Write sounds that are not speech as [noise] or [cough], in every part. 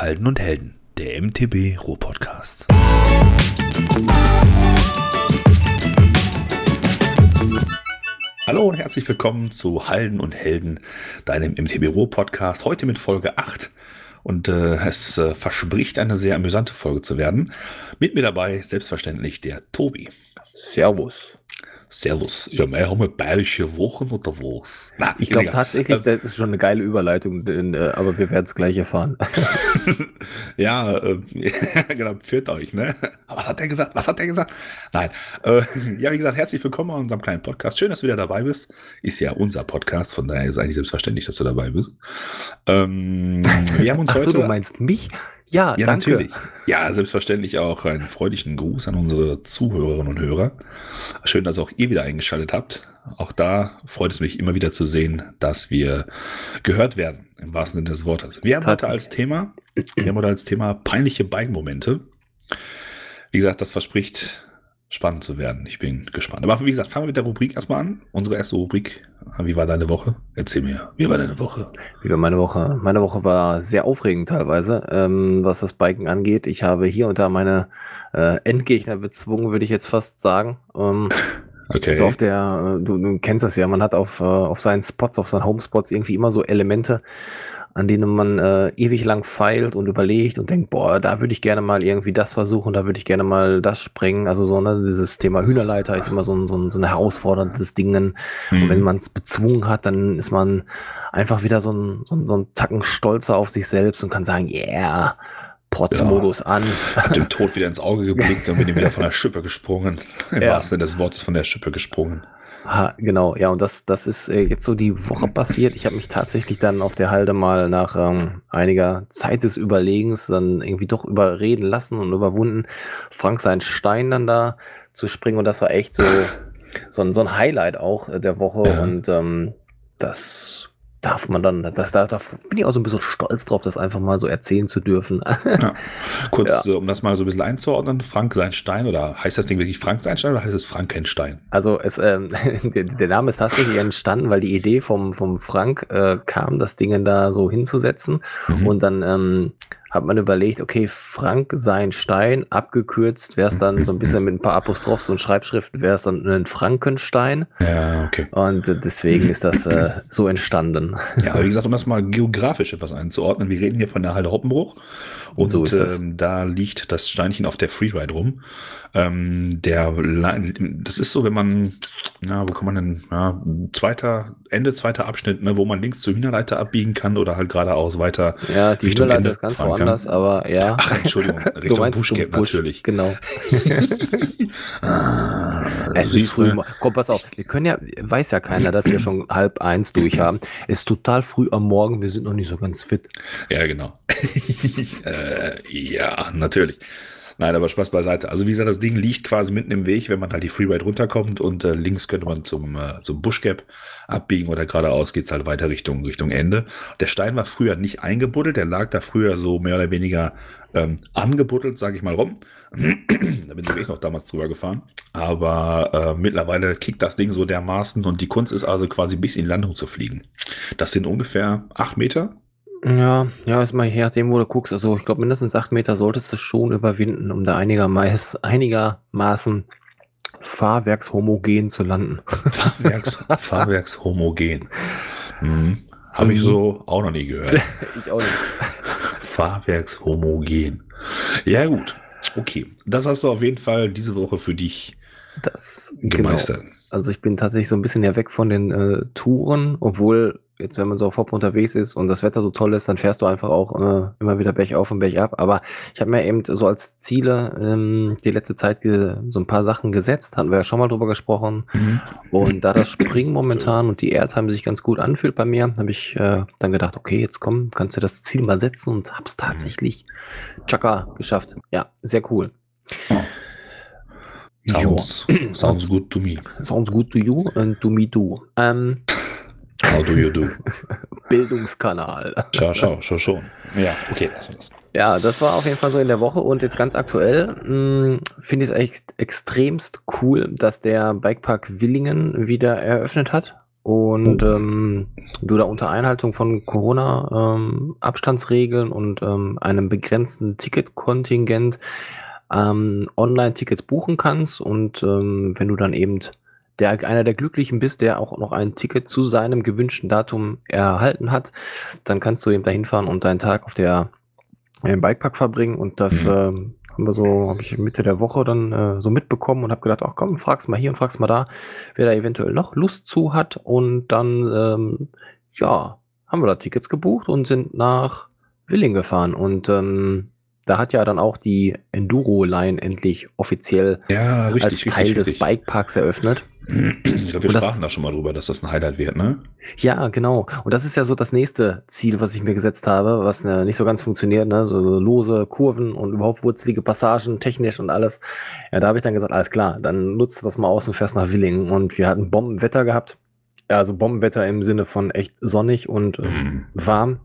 Halden und Helden, der MTB Ruhr-Podcast. Hallo und herzlich willkommen zu Halden und Helden, deinem MTB Ruhr-Podcast. Heute mit Folge 8 und äh, es äh, verspricht eine sehr amüsante Folge zu werden. Mit mir dabei selbstverständlich der Tobi. Servus. Servus. Ja, wir haben wir bayerische Wochen oder was? Na, ich glaube tatsächlich, äh, das ist schon eine geile Überleitung, denn, äh, aber wir werden es gleich erfahren. [laughs] ja, äh, [laughs] genau, führt euch, ne? Was hat der gesagt? Was hat der gesagt? Nein. Äh, [laughs] ja, wie gesagt, herzlich willkommen an unserem kleinen Podcast. Schön, dass du wieder dabei bist. Ist ja unser Podcast, von daher ist es eigentlich selbstverständlich, dass du dabei bist. Ähm, wir haben uns Ach so, heute. du meinst mich? Ja, Ja, danke. natürlich. Ja, selbstverständlich auch einen freundlichen Gruß an unsere Zuhörerinnen und Hörer. Schön, dass auch ihr wieder eingeschaltet habt. Auch da freut es mich immer wieder zu sehen, dass wir gehört werden, im wahrsten Sinne des Wortes. Wir haben heute als Thema, wir haben heute als Thema peinliche Bike-Momente. Wie gesagt, das verspricht spannend zu werden. Ich bin gespannt. Aber wie gesagt, fangen wir mit der Rubrik erstmal an. Unsere erste Rubrik. Wie war deine Woche? Erzähl mir. Wie war deine Woche? Wie war meine Woche? Meine Woche war sehr aufregend teilweise, ähm, was das Biken angeht. Ich habe hier und da meine äh, Endgegner bezwungen, würde ich jetzt fast sagen. Ähm, [laughs] Okay. Also auf der, äh, du, du kennst das ja, man hat auf, äh, auf seinen Spots, auf seinen Homespots irgendwie immer so Elemente, an denen man äh, ewig lang feilt und überlegt und denkt, boah, da würde ich gerne mal irgendwie das versuchen, da würde ich gerne mal das sprengen. Also so, ne, dieses Thema Hühnerleiter ist immer so ein, so ein, so ein herausforderndes Ding. Und Mhm. wenn man es bezwungen hat, dann ist man einfach wieder so ein, so ein, so ein Tacken stolzer auf sich selbst und kann sagen, yeah, Protzmodus an. Hat dem [laughs] Tod wieder ins Auge geblickt und bin ihm wieder von der [laughs] Schippe gesprungen. Im Ja. wahrsten Sinne des Wortes von der Schippe gesprungen. Ha, genau, ja, und das, das ist äh, jetzt so die Woche passiert. Ich habe mich tatsächlich dann auf der Halde mal nach ähm, einiger Zeit des Überlegens dann irgendwie doch überreden lassen und überwunden, Frank seinen Stein dann da zu springen. Und das war echt so, so, ein, so ein Highlight auch äh, der Woche. Und ähm, das darf man dann, das, da, da bin ich auch so ein bisschen stolz drauf, das einfach mal so erzählen zu dürfen. [laughs] Kurz, äh, um das mal so ein bisschen einzuordnen, Frank Seinstein oder heißt das Ding wirklich Frank Seinstein oder heißt es Frankenstein? Also es, ähm, [laughs] der, der Name ist tatsächlich entstanden, weil die Idee vom, vom Frank äh, kam, das Ding da so hinzusetzen. Mhm. Und dann ähm, hat man überlegt, okay, Frank sein Stein, abgekürzt wäre es dann so ein [laughs] bisschen mit ein paar Apostrophs und Schreibschriften, wäre es dann ein Frankenstein. ja, okay. Und äh, deswegen ist das äh, so entstanden. Ja, aber wie gesagt, um das mal geografisch etwas einzuordnen, wir reden hier von der Halde Hoppenbruch und So ist das. ähm, da liegt das Steinchen auf der Freeride rum. Ähm, der, das ist so, wenn man, na, wo kann man denn, ja, zweiter, Ende zweiter Abschnitt, ne, wo man links zur Hühnerleiter abbiegen kann oder halt geradeaus weiter. Ja, die Richtung Hühnerleiter Ende ist ganz fahren kann. woanders, aber ja. Ach, Entschuldigung, [laughs] Richtung Buschgate Busch, natürlich. Genau. [laughs] Ah, Es ist früh. du? mo- Komm, pass auf. Wir können ja, weiß ja keiner, dass wir schon halb eins durch haben. Es ist total früh am Morgen. Wir sind noch nicht so ganz fit. Ja, genau. [laughs] äh, ja, natürlich. Nein, aber Spaß beiseite. Also wie gesagt, das Ding liegt quasi mitten im Weg, wenn man halt die Freeride runterkommt und äh, links könnte man zum, äh, zum Bushgap abbiegen oder geradeaus geht's halt weiter Richtung, Richtung Ende. Der Stein war früher nicht eingebuddelt, der lag da früher so mehr oder weniger ähm, angebuddelt, sage ich mal rum. [clears throat] da bin ich noch damals drüber gefahren. Aber äh, mittlerweile kickt das Ding so dermaßen und die Kunst ist also quasi bis in die Landung zu fliegen. Das sind ungefähr acht Meter, Ja, ja, ist mal je nachdem, wo du guckst. Also ich glaube, mindestens acht Meter solltest du schon überwinden, um da einigermaßen, einigermaßen fahrwerkshomogen zu landen. Fahrwerks, [laughs] Fahrwerkshomogen. Mhm. Habe ich so auch noch nie gehört. [laughs] ich auch nicht. Fahrwerkshomogen. Ja, gut. Okay. Das hast du auf jeden Fall diese Woche für dich Das, genau. Also ich bin tatsächlich so ein bisschen ja weg von den äh, Touren, obwohl jetzt, wenn man so auf Hop unterwegs ist und das Wetter so toll ist, dann fährst du einfach auch äh, immer wieder bergauf und bergab. Aber ich habe mir eben so als Ziele ähm, die letzte Zeit so ein paar Sachen gesetzt, hatten wir ja schon mal drüber gesprochen. Mhm. Und da das Springen momentan und die Airtime sich ganz gut anfühlt bei mir, habe ich äh, dann gedacht, okay, jetzt komm, kannst du das Ziel mal setzen und hab's tatsächlich Chaka geschafft. Ja, sehr cool. Sounds, [clears throat] sounds good to me. Sounds good to you and to me too. Ähm, How do you do? [laughs] Bildungskanal. Schau, schau, schau schon. Ja, okay, lassen wir das. Ja, das war auf jeden Fall so in der Woche und jetzt ganz aktuell mh, finde ich es echt extremst cool, dass der Bikepark Willingen wieder eröffnet hat. und ähm, du da unter Einhaltung von Corona-Abstandsregeln ähm, und ähm, einem begrenzten Ticketkontingent ähm, Online-Tickets buchen kannst und ähm, wenn du dann eben der einer der Glücklichen bist, der auch noch ein Ticket zu seinem gewünschten Datum erhalten hat, dann kannst du eben dahin fahren und deinen Tag auf der im Bikepark verbringen und das mhm. ähm, haben wir so, habe ich Mitte der Woche dann äh, so mitbekommen und habe gedacht, ach komm, frag's mal hier und frag's mal da, wer da eventuell noch Lust zu hat und dann ähm, ja, haben wir da Tickets gebucht und sind nach Willing gefahren und ähm, da hat ja dann auch die Enduro-Line endlich offiziell ja, richtig, als Teil richtig, des richtig. Bikeparks eröffnet. Ich glaube, wir das- sprachen da schon mal drüber, dass das ein Highlight wird, ne? Ja, genau. Und das ist ja so das nächste Ziel, was ich mir gesetzt habe, was äh, nicht so ganz funktioniert, ne? So lose Kurven und überhaupt wurzelige Passagen, technisch und alles. Ja, da habe ich dann gesagt, alles klar, dann nutzt das mal aus und fährst nach Willingen. Und wir hatten Bombenwetter gehabt. Also Bombenwetter im Sinne von echt sonnig und äh, Mhm. warm.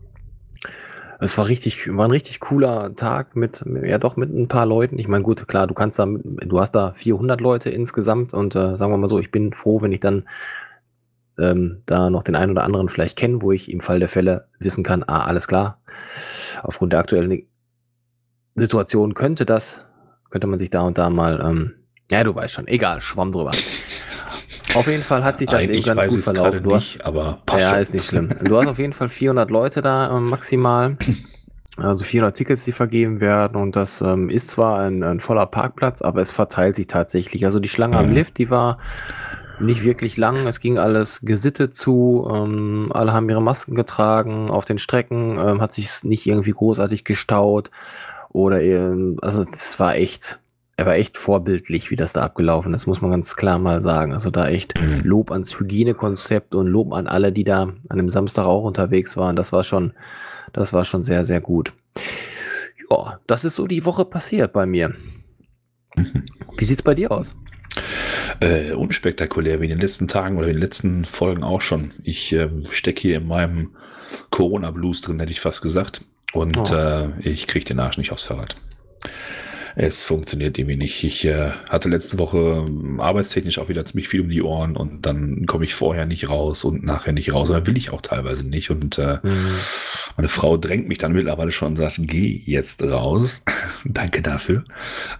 Es war richtig, war ein richtig cooler Tag mit, ja doch mit ein paar Leuten. Ich meine, gut, klar, du kannst da, du hast da 400 Leute insgesamt und äh, sagen wir mal so, ich bin froh, wenn ich dann ähm, da noch den einen oder anderen vielleicht kenne, wo ich im Fall der Fälle wissen kann, ah, alles klar, aufgrund der aktuellen Situation könnte das, könnte man sich da und da mal, ähm, ja, du weißt schon, egal, schwamm drüber. Auf jeden Fall hat sich das eben Eigentlich ganz weiß gut verlaufen. Du hast, nicht, aber passt ja, schon. ist nicht schlimm. Du hast auf jeden Fall 400 Leute da ähm, maximal. [clears throat] Also 400 Tickets, die vergeben werden. Und das ähm, ist zwar ein, ein voller Parkplatz, aber es verteilt sich tatsächlich. Also die Schlange am Mhm. Lift, die war nicht wirklich lang. Es ging alles gesittet zu. Ähm, alle haben ihre Masken getragen. Auf den Strecken ähm, hat sich nicht irgendwie großartig gestaut. Oder ähm, also es war echt, er war echt vorbildlich, wie das da abgelaufen ist, muss man ganz klar mal sagen. Also da echt Mhm. Lob ans Hygienekonzept und Lob an alle, die da an dem Samstag auch unterwegs waren. Das war schon, das war schon sehr, sehr gut. Ja, das ist so die Woche passiert bei mir. Mhm. Wie sieht's bei dir aus? Äh, unspektakulär, wie in den letzten Tagen oder in den letzten Folgen auch schon. Ich ähm, stecke hier in meinem Corona-Blues drin, hätte ich fast gesagt. Und Oh. äh, ich kriege den Arsch nicht aufs Fahrrad. Es funktioniert irgendwie nicht. Ich äh, hatte letzte Woche ähm, arbeitstechnisch auch wieder ziemlich viel um die Ohren und dann komme ich vorher nicht raus und nachher nicht raus. Und dann will ich auch teilweise nicht. Und äh, meine Frau drängt mich dann mittlerweile schon und sagt, geh jetzt raus. [laughs] Danke dafür.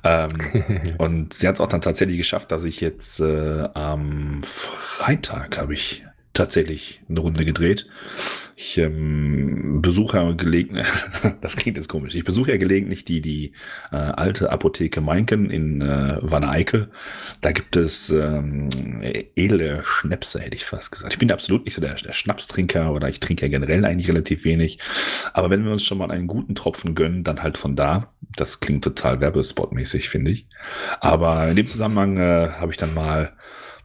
Ähm, [laughs] und sie hat es auch dann tatsächlich geschafft, dass ich jetzt äh, am Freitag habe ich tatsächlich eine Runde gedreht. Ich ähm, besuche ja gelegentlich, [laughs] das klingt jetzt komisch, ich besuche ja gelegentlich die, die äh, alte Apotheke Meinken in äh, Wanne-Eickel. Da gibt es ähm, edle Schnäpse, hätte ich fast gesagt. Ich bin absolut nicht so der, der Schnapstrinker oder ich trinke ja generell eigentlich relativ wenig. Aber wenn wir uns schon mal einen guten Tropfen gönnen, dann halt von da. Das klingt total werbespotmäßig, finde ich. Aber in dem Zusammenhang äh, habe ich dann mal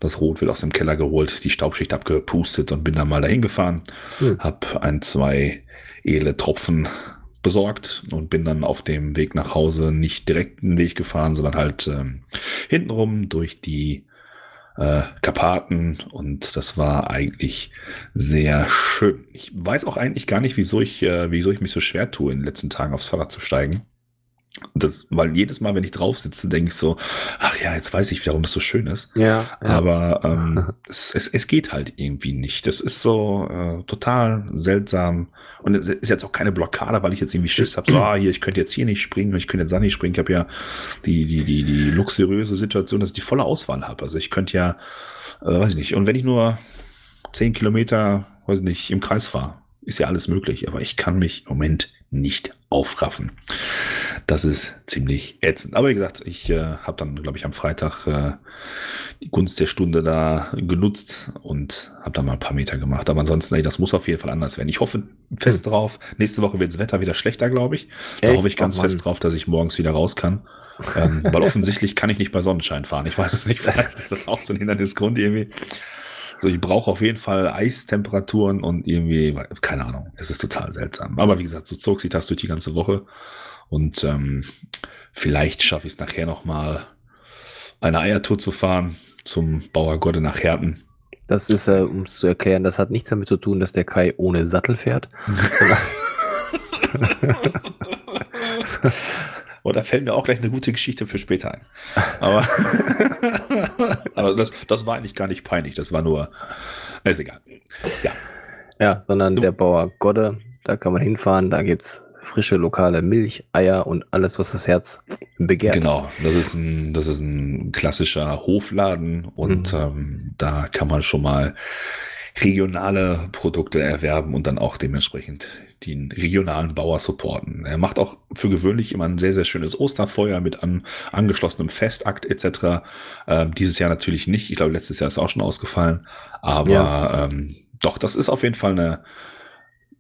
das Rotwild aus dem Keller geholt, die Staubschicht abgepustet und bin dann mal dahin gefahren. Hm. Hab ein, zwei edle Tropfen besorgt und bin dann auf dem Weg nach Hause nicht direkt den Weg gefahren, sondern halt ähm, hintenrum durch die äh, Karpaten und das war eigentlich sehr schön. Ich weiß auch eigentlich gar nicht, wieso ich, äh, wieso ich mich so schwer tue, in den letzten Tagen aufs Fahrrad zu steigen. Das, weil jedes Mal, wenn ich drauf sitze, denke ich so, ach ja, jetzt weiß ich, warum das so schön ist. Ja, ja. Aber ähm, [laughs] es, es, es geht halt irgendwie nicht. Das ist so äh, total seltsam. Und es ist jetzt auch keine Blockade, weil ich jetzt irgendwie Schiss habe. So, ah, hier, ich könnte jetzt hier nicht springen, ich könnte jetzt da nicht springen. Ich habe ja die, die, die, die luxuriöse Situation, dass ich die volle Auswahl habe. Also ich könnte ja, äh, weiß ich nicht, und wenn ich nur zehn Kilometer, weiß ich nicht, im Kreis fahre, ist ja alles möglich. Aber ich kann mich Moment nicht aufraffen. Das ist ziemlich ätzend. Aber wie gesagt, ich äh, habe dann, glaube ich, am Freitag äh, die Gunst der Stunde da genutzt und habe da mal ein paar Meter gemacht. Aber ansonsten, ey, das muss auf jeden Fall anders werden. Ich hoffe fest drauf. Nächste Woche wird das Wetter wieder schlechter, glaube ich. Da Echt? hoffe ich ganz Oh fest drauf, dass ich morgens wieder raus kann. ähm, weil [laughs] offensichtlich kann ich nicht bei Sonnenschein fahren. Ich weiß nicht, vielleicht ist das auch so ein Hindernisgrund irgendwie. So, ich brauche auf jeden Fall Eistemperaturen und irgendwie, keine Ahnung, es ist total seltsam. Aber wie gesagt, so zog sich das durch die ganze Woche. Und ähm, vielleicht schaffe ich es nachher nochmal, eine Eiertour zu fahren zum Bauer Godde nach Herten. Das ist, äh, um es zu erklären, das hat nichts damit zu tun, dass der Kai ohne Sattel fährt. [laughs] [laughs] [laughs] Und da fällt mir auch gleich eine gute Geschichte für später ein. Aber, [laughs] aber das, das war eigentlich gar nicht peinlich. Das war nur, ist egal. Ja. Ja, sondern du. der Bauer Godde, da kann man hinfahren, da gibt es frische lokale Milch, Eier und alles, was das Herz begehrt. Genau, das ist ein, das ist ein klassischer Hofladen und mhm. ähm, da kann man schon mal regionale Produkte erwerben und dann auch dementsprechend den regionalen Bauer supporten. Er macht auch für gewöhnlich immer ein sehr, sehr schönes Osterfeuer mit an, angeschlossenem Festakt etc. Ähm, dieses Jahr natürlich nicht. Ich glaube, letztes Jahr ist auch schon ausgefallen. Aber ja. ähm, doch, das ist auf jeden Fall eine,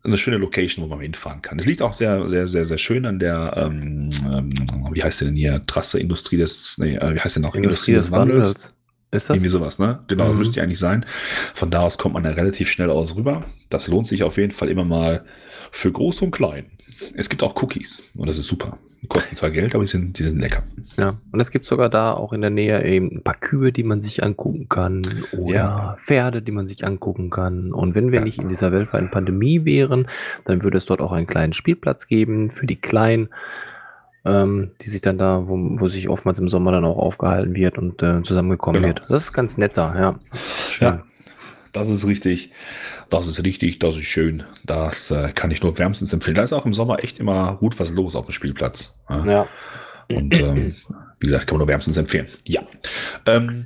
eine schöne Location, wo man hinfahren kann. Es liegt auch sehr, sehr, sehr, sehr schön an der, ähm, ähm wie heißt denn hier, Trasse Industrie des, nee, äh, wie heißt denn auch Industrie, Industrie des, des Wandels? Wandels. Ist das? Irgendwie sowas, ne? Genau, mhm. müsste ja eigentlich sein. Von da aus kommt man da relativ schnell aus rüber. Das lohnt sich auf jeden Fall immer mal für groß und klein. Es gibt auch Cookies und das ist super. Die kosten zwar Geld, aber die sind, die sind lecker. Ja, und es gibt sogar da auch in der Nähe eben ein paar Kühe, die man sich angucken kann oder ja. Pferde, die man sich angucken kann. Und wenn wir ja. nicht in dieser weltweiten Pandemie wären, dann würde es dort auch einen kleinen Spielplatz geben für die Kleinen ähm, die sich dann da, wo, wo sich oftmals im Sommer dann auch aufgehalten wird und äh, zusammengekommen genau. wird. Das ist ganz nett da, ja. Schön. Ja, das ist richtig. Das ist richtig, das ist schön. Das äh, kann ich nur wärmstens empfehlen. Da ist auch im Sommer echt immer gut was los auf dem Spielplatz. Ja. ja. Und ähm, wie gesagt, kann man nur wärmstens empfehlen. Ja. Ähm,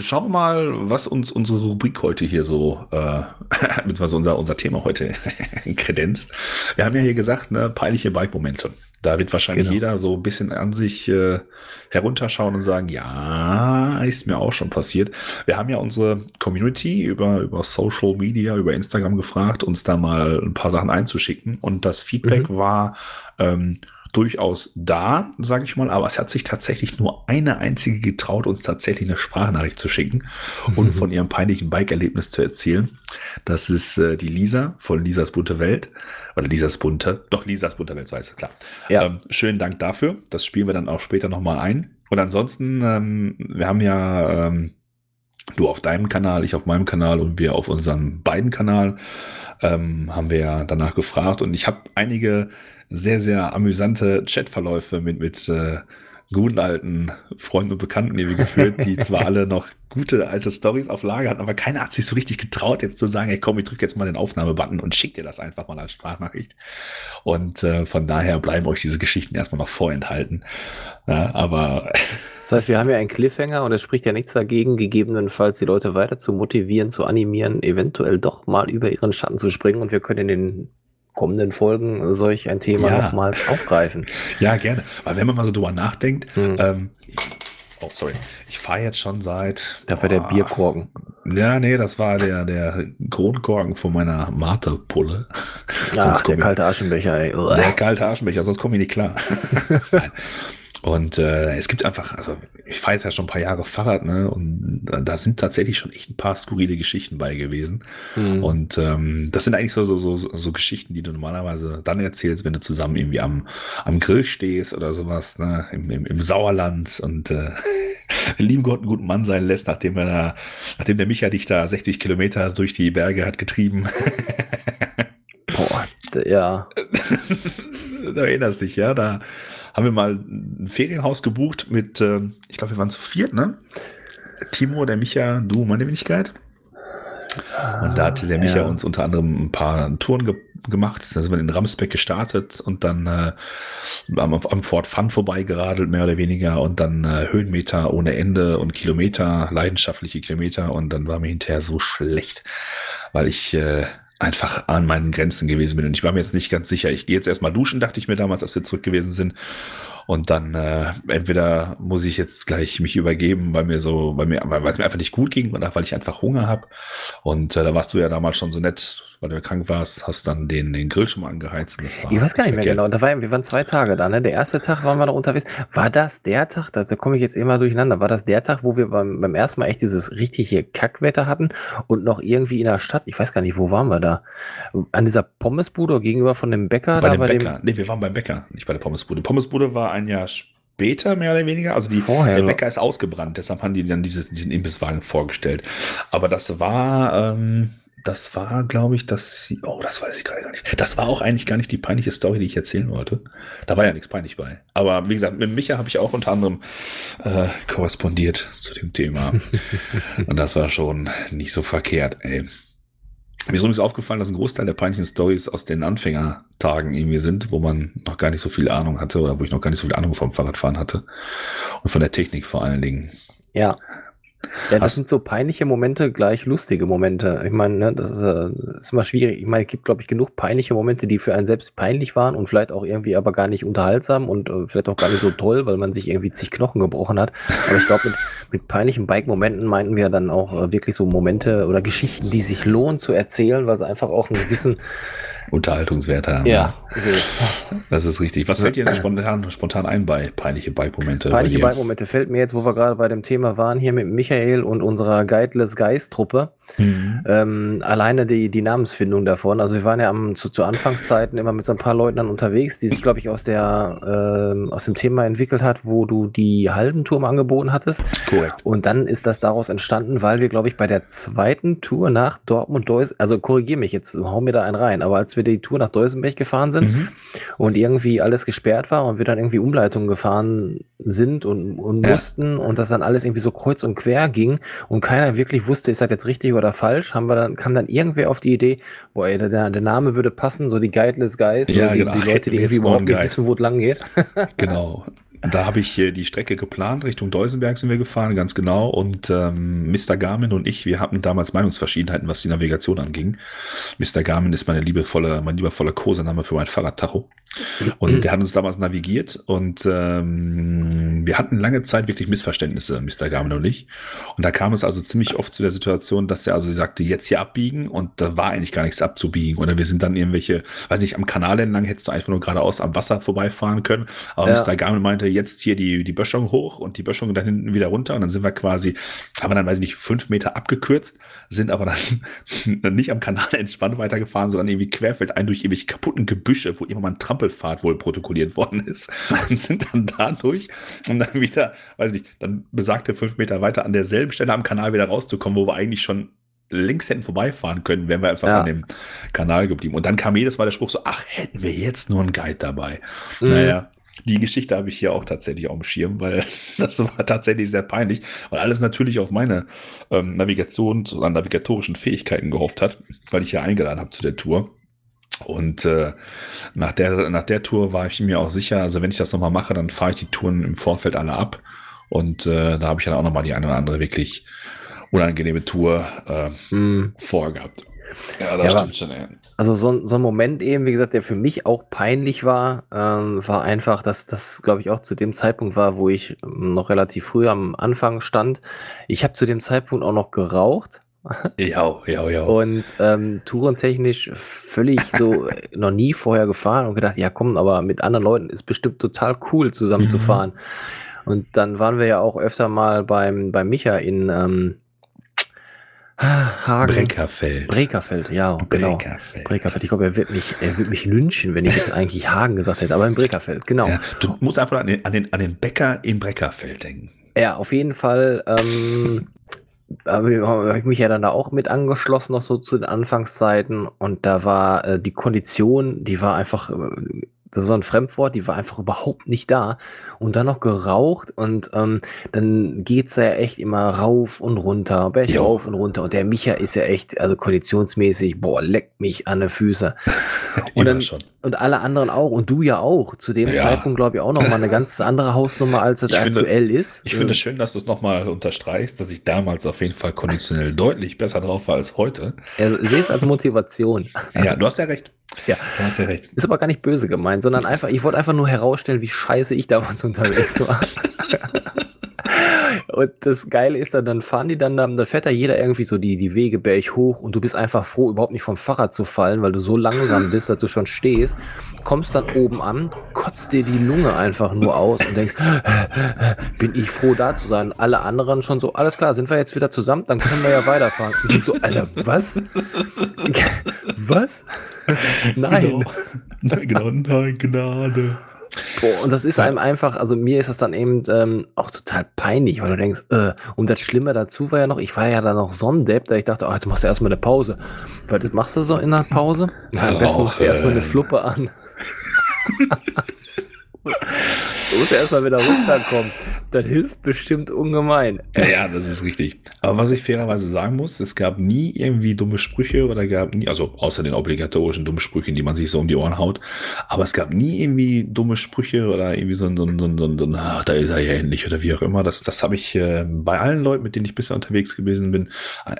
schauen wir mal, was uns unsere Rubrik heute hier so, äh, [laughs] beziehungsweise unser, unser Thema heute [laughs] kredenzt. Wir haben ja hier gesagt, ne, peinliche Bike-Momente. Da wird wahrscheinlich genau. jeder so ein bisschen an sich äh, herunterschauen und sagen, ja, ist mir auch schon passiert. Wir haben ja unsere Community über, über Social Media, über Instagram gefragt, uns da mal ein paar Sachen einzuschicken. Und das Feedback mhm. war ähm, durchaus da, sage ich mal, aber es hat sich tatsächlich nur eine einzige getraut, uns tatsächlich eine Sprachnachricht zu schicken mhm. und von ihrem peinlichen Bike-Erlebnis zu erzählen. Das ist äh, die Lisa von Lisas bunte Welt. Oder Lisas bunte, doch Lisas bunte Welt, so heißt es klar. Ja. Ähm, schönen Dank dafür. Das spielen wir dann auch später nochmal ein. Und ansonsten, ähm, wir haben ja ähm, du auf deinem Kanal, ich auf meinem Kanal und wir auf unserem beiden Kanal ähm, haben wir ja danach gefragt und ich habe einige sehr, sehr amüsante Chatverläufe mit, mit äh, guten alten Freunden und Bekannten die wir geführt, die [laughs] zwar alle noch gute alte Stories auf Lager hatten, aber keiner hat sich so richtig getraut, jetzt zu sagen, hey komm, ich drücke jetzt mal den Aufnahmebutton und schick dir das einfach mal als Sprachnachricht. Und äh, von daher bleiben euch diese Geschichten erstmal noch vorenthalten. Ja, aber [laughs] das heißt, wir haben ja einen Cliffhanger und es spricht ja nichts dagegen, gegebenenfalls die Leute weiter zu motivieren, zu animieren, eventuell doch mal über ihren Schatten zu springen und wir können in den kommenden Folgen solch ein Thema ja. nochmals aufgreifen. [laughs] Ja, gerne. Weil wenn man mal so drüber nachdenkt, hm. ähm, Oh, sorry. Ich fahre jetzt schon seit. Da war der Bierkorken. Ja, nee, das war der, der Kronkorken von meiner Mate-Pulle. Ach, der kalte Aschenbecher, ey. Der kalte Aschenbecher, sonst komme ich nicht klar. [laughs] Und äh, es gibt einfach, also ich fahre jetzt ja schon ein paar Jahre Fahrrad, ne? Und da, da sind tatsächlich schon echt ein paar skurrile Geschichten bei gewesen. Mhm. Und ähm, das sind eigentlich so, so, so, so Geschichten, die du normalerweise dann erzählst, wenn du zusammen irgendwie am, am Grill stehst oder sowas, ne? Im, im, im Sauerland und äh, [laughs] lieben Gott einen guten Mann sein lässt, nachdem er, nachdem der Micha dich da 60 Kilometer durch die Berge hat getrieben. [laughs] Boah, ja. [laughs] du erinnerst dich, ja, da haben wir mal ein Ferienhaus gebucht mit, äh, ich glaube, wir waren zu viert, ne? Timo, der Micha, du, meine Wenigkeit. Und da hatte der Micha ja. uns unter anderem ein paar Touren ge gemacht. Da sind wir in Ramsbeck gestartet und dann äh, am, am Fort Fun vorbeigeradelt, mehr oder weniger. Und dann äh, Höhenmeter ohne Ende und Kilometer, leidenschaftliche Kilometer. Und dann war mir hinterher so schlecht, weil ich äh, einfach an meinen Grenzen gewesen bin. Und ich war mir jetzt nicht ganz sicher. Ich gehe jetzt erstmal duschen, dachte ich mir damals, als wir zurück gewesen sind. Und dann äh, entweder muss ich jetzt gleich mich übergeben, weil mir so, weil mir, weil es mir einfach nicht gut ging oder weil ich einfach Hunger habe. Und äh, da warst du ja damals schon so nett, weil du ja krank warst, hast dann den, den Grill schon mal angeheizt. ich weiß gar nicht mehr genau. Da war, wir waren zwei Tage da. Ne? Der erste Tag waren wir da unterwegs. War das der Tag? Da, da komme ich jetzt immer durcheinander. War das der Tag, wo wir beim, beim ersten Mal echt dieses richtige Kackwetter hatten und noch irgendwie in der Stadt? Ich weiß gar nicht, wo waren wir da? An dieser Pommesbude gegenüber von dem Bäcker? Bei dem bei Bäcker. Dem nee, wir waren beim Bäcker, nicht bei der Pommesbude. Pommesbude war ein Jahr später, mehr oder weniger. Also die, Vorher, der Bäcker ist ausgebrannt, deshalb haben die dann dieses, diesen Imbisswagen vorgestellt. Aber das war, ähm, das war, glaube ich, das. Oh, das weiß ich gerade gar nicht. Das war auch eigentlich gar nicht die peinliche Story, die ich erzählen wollte. Da war ja nichts peinlich bei. Aber wie gesagt, mit Micha habe ich auch unter anderem äh, korrespondiert zu dem Thema. [laughs] Und das war schon nicht so verkehrt, ey. Mir ist übrigens aufgefallen, dass ein Großteil der peinlichen Stories aus den Anfängertagen irgendwie sind, wo man noch gar nicht so viel Ahnung hatte oder wo ich noch gar nicht so viel Ahnung vom Fahrradfahren hatte. Und von der Technik vor allen Dingen. Ja. Ja, das sind so peinliche Momente, gleich lustige Momente. Ich meine, ne, das ist, äh, ist immer schwierig. Ich meine, es gibt, glaube ich, genug peinliche Momente, die für einen selbst peinlich waren und vielleicht auch irgendwie aber gar nicht unterhaltsam und äh, vielleicht auch gar nicht so toll, weil man sich irgendwie zig Knochen gebrochen hat. Aber ich glaube, mit, mit peinlichen Bike-Momenten meinten wir dann auch äh, wirklich so Momente oder Geschichten, die sich lohnen zu erzählen, weil sie einfach auch einen gewissen Unterhaltungswert haben. Ja, so. Das ist richtig. Was fällt dir denn spontan, spontan ein bei peinliche Bike-Momente? Peinliche Bike-Momente fällt mir jetzt, wo wir gerade bei dem Thema waren, hier mit Michael und unserer Guideless Guys-Truppe. Mhm. Ähm, alleine die, die Namensfindung davon. Also wir waren ja am, zu, zu Anfangszeiten immer mit so ein paar Leuten dann unterwegs, die sich, glaube ich, aus der äh, aus dem Thema entwickelt hat, wo du die Haldentour angeboten hattest. Korrekt. Und dann ist das daraus entstanden, weil wir, glaube ich, bei der zweiten Tour nach Dortmund Deus, also korrigiere mich jetzt, hau mir da einen rein, aber als wir die Tour nach Deusenberg gefahren sind mhm. und irgendwie alles gesperrt war und wir dann irgendwie Umleitungen gefahren sind und, und ja. mussten und das dann alles irgendwie so kreuz und quer ging und keiner wirklich wusste, ist das jetzt richtig oder falsch, haben wir dann, kam dann irgendwer auf die Idee, boah, ey, der, der Name würde passen, so die Guideless Guys, ja, so die, genau. die Leute, die irgendwie überhaupt nicht wissen, wo es lang geht. genau. [laughs] Da habe ich die Strecke geplant, Richtung Deusenberg sind wir gefahren, ganz genau. Und ähm, Mr. Garmin und ich, wir hatten damals Meinungsverschiedenheiten, was die Navigation anging. Mr. Garmin ist meine liebevolle, mein liebevoller Kosename für mein Fahrradtacho. Und der hat uns damals navigiert und ähm, wir hatten lange Zeit wirklich Missverständnisse, Mr. Garmin und ich. Und da kam es also ziemlich oft zu der Situation, dass er also sagte, jetzt hier abbiegen und da war eigentlich gar nichts abzubiegen. Oder wir sind dann irgendwelche, weiß nicht, am Kanal entlang hättest du einfach nur geradeaus am Wasser vorbeifahren können. Aber ja. Mr. Garmin meinte, jetzt hier die, die Böschung hoch und die Böschung dann hinten wieder runter. Und dann sind wir quasi, haben wir dann, weiß ich nicht, fünf Meter abgekürzt, sind aber dann [laughs] nicht am Kanal entspannt weitergefahren, sondern irgendwie querfeldein durch irgendwelche kaputten Gebüsche, wo immer mal ein Tramp Trampelfahrt wohl protokolliert worden ist [laughs] und sind dann dadurch, um dann wieder, weiß nicht, dann besagte fünf Meter weiter an derselben Stelle am Kanal wieder rauszukommen, wo wir eigentlich schon links hätten vorbeifahren können, wären wir einfach ja. an dem Kanal geblieben. Und dann kam jedes Mal der Spruch so, ach, hätten wir jetzt nur einen Guide dabei. Mhm. Naja, die Geschichte habe ich hier auch tatsächlich auf dem Schirm, weil [laughs] das war tatsächlich sehr peinlich, weil alles natürlich auf meine ähm, Navigations- oder navigatorischen Fähigkeiten gehofft hat, weil ich ja eingeladen habe zu der Tour. Und äh, nach, der, nach der Tour war ich mir auch sicher, also wenn ich das nochmal mache, dann fahre ich die Touren im Vorfeld alle ab. Und äh, da habe ich dann auch nochmal die eine oder andere wirklich unangenehme Tour äh, mm. vorgehabt. Ja, das ja, stimmt schon. Ja. Also so, so ein Moment eben, wie gesagt, der für mich auch peinlich war, ähm, war einfach, dass das, glaube ich, auch zu dem Zeitpunkt war, wo ich noch relativ früh am Anfang stand. Ich habe zu dem Zeitpunkt auch noch geraucht ja, ja, ja. Und ähm, tourentechnisch völlig so äh, noch nie vorher gefahren und gedacht, ja komm, aber mit anderen Leuten ist bestimmt total cool zusammen mhm. zu fahren. Und dann waren wir ja auch öfter mal beim, beim Micha in ähm, Hagen. Breckerfeld. Breckerfeld, ja, genau. Breckerfeld. Breckerfeld. Ich glaube, er wird mich, er wird mich lynchen, wenn ich jetzt eigentlich Hagen gesagt hätte, aber in Breckerfeld, genau. Ja, du musst einfach an den, an, den, an den Bäcker in Breckerfeld denken. Ja, auf jeden Fall ähm, habe hab ich mich ja dann da auch mit angeschlossen, noch so zu den Anfangszeiten. Und da war äh, die Kondition, die war einfach, äh, das war ein Fremdwort, die war einfach überhaupt nicht da. Und dann noch geraucht und ähm, dann geht's da ja echt immer rauf und runter, Berg rauf und runter. Und der Micha ist ja echt, also konditionsmäßig, boah, leckt mich an den Füße. [laughs] und, dann, schon. und alle anderen auch. Und du ja auch. Zu dem ja. Zeitpunkt, glaube ich, auch noch mal eine ganz andere Hausnummer, [laughs] als es aktuell finde, ist. Ich finde es schön, dass du es nochmal unterstreichst, dass ich damals auf jeden Fall konditionell deutlich besser drauf war als heute. Ja, sehe es als Motivation. Ja, du hast ja recht. Ja. Du hast ja recht. Ist aber gar nicht böse gemeint, sondern einfach, ich wollte einfach nur herausstellen, wie scheiße ich damals [laughs] unterwegs war. [laughs] Und das Geile ist dann, dann fahren die dann, dann fährt da jeder irgendwie so die, die Wege berg hoch und du bist einfach froh, überhaupt nicht vom Fahrrad zu fallen, weil du so langsam bist, dass du schon stehst, kommst dann oben an, kotzt dir die Lunge einfach nur aus und denkst, [laughs] bin ich froh da zu sein. Alle anderen schon so, alles klar, sind wir jetzt wieder zusammen, dann können wir ja weiterfahren. Und ich so, Alter, was? was? Nein. Genau, genau nein, Gnade. Boah, und das ist einem einfach, also mir ist das dann eben ähm, auch total peinlich, weil du denkst, äh, und das Schlimme dazu war ja noch, ich war ja dann noch Sonnendepp, da ich dachte, oh, jetzt machst du erstmal eine Pause. Was machst du so in der Pause? Ja, am besten machst du erstmal eine Fluppe an. [laughs] Du musst ja erstmal wieder runterkommen. Das hilft bestimmt ungemein. Ja, ja, das ist richtig. Aber was ich fairerweise sagen muss, es gab nie irgendwie dumme Sprüche oder gab nie, also außer den obligatorischen dummen Sprüchen, die man sich so um die Ohren haut, aber es gab nie irgendwie dumme Sprüche oder irgendwie so ein, so ein, so ein, so ein, so ein ah, da ist er ja endlich oder wie auch immer. Das, das habe ich äh, bei allen Leuten, mit denen ich bisher unterwegs gewesen bin,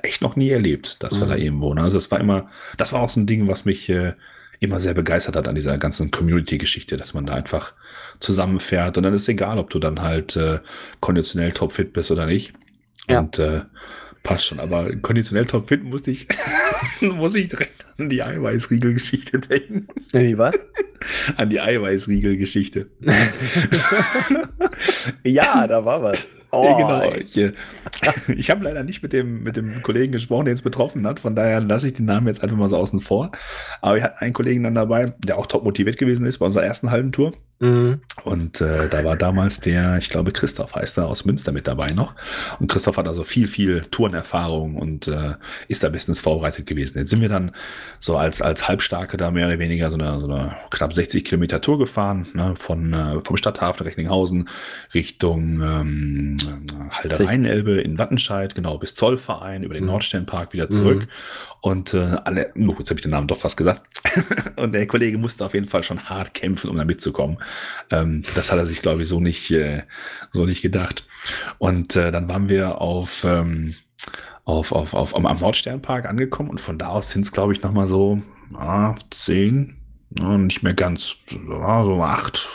echt noch nie erlebt, dass mhm. wir da irgendwo. Ne? Also es war immer, das war auch so ein Ding, was mich äh, immer sehr begeistert hat an dieser ganzen Community-Geschichte, dass man da einfach zusammenfährt und dann ist egal, ob du dann halt äh, konditionell topfit bist oder nicht. Ja. Und äh, passt schon, aber konditionell topfit musste ich, [laughs] muss ich direkt an die Eiweißriegel-Geschichte denken. Wie was? [laughs] An die Eiweißriegel-Geschichte. [laughs] ja, da war was. Oh, genau. Ich, äh, [laughs] ich habe leider nicht mit dem, mit dem Kollegen gesprochen, der es betroffen hat. Von daher lasse ich den Namen jetzt einfach mal so außen vor. Aber wir hatten einen Kollegen dann dabei, der auch top motiviert gewesen ist bei unserer ersten halben Tour. Mhm. Und äh, da war damals der, ich glaube, Christoph heißt er, aus Münster mit dabei noch. Und Christoph hat also viel, viel Tourenerfahrung und äh, ist da bestens vorbereitet gewesen. Jetzt sind wir dann so als, als Halbstarke da mehr oder weniger so eine, so eine knapp 60 Kilometer Tour gefahren, ne, von, äh, vom Stadthafen Recklinghausen Richtung ähm, Halde Rheinelbe in Wattenscheid, genau, bis Zollverein, über den mhm. Nordsternpark wieder zurück. Mhm. Und äh, alle, oh, jetzt habe ich den Namen doch fast gesagt. [laughs] und der Kollege musste auf jeden Fall schon hart kämpfen, um da mitzukommen. Ähm, das hat er sich, glaube ich, so nicht, äh, so nicht gedacht. Und äh, dann waren wir auf, ähm, auf, auf, auf, am Nordsternpark angekommen und von da aus sind es, glaube ich, nochmal so ah, zehn, ja, nicht mehr ganz, so acht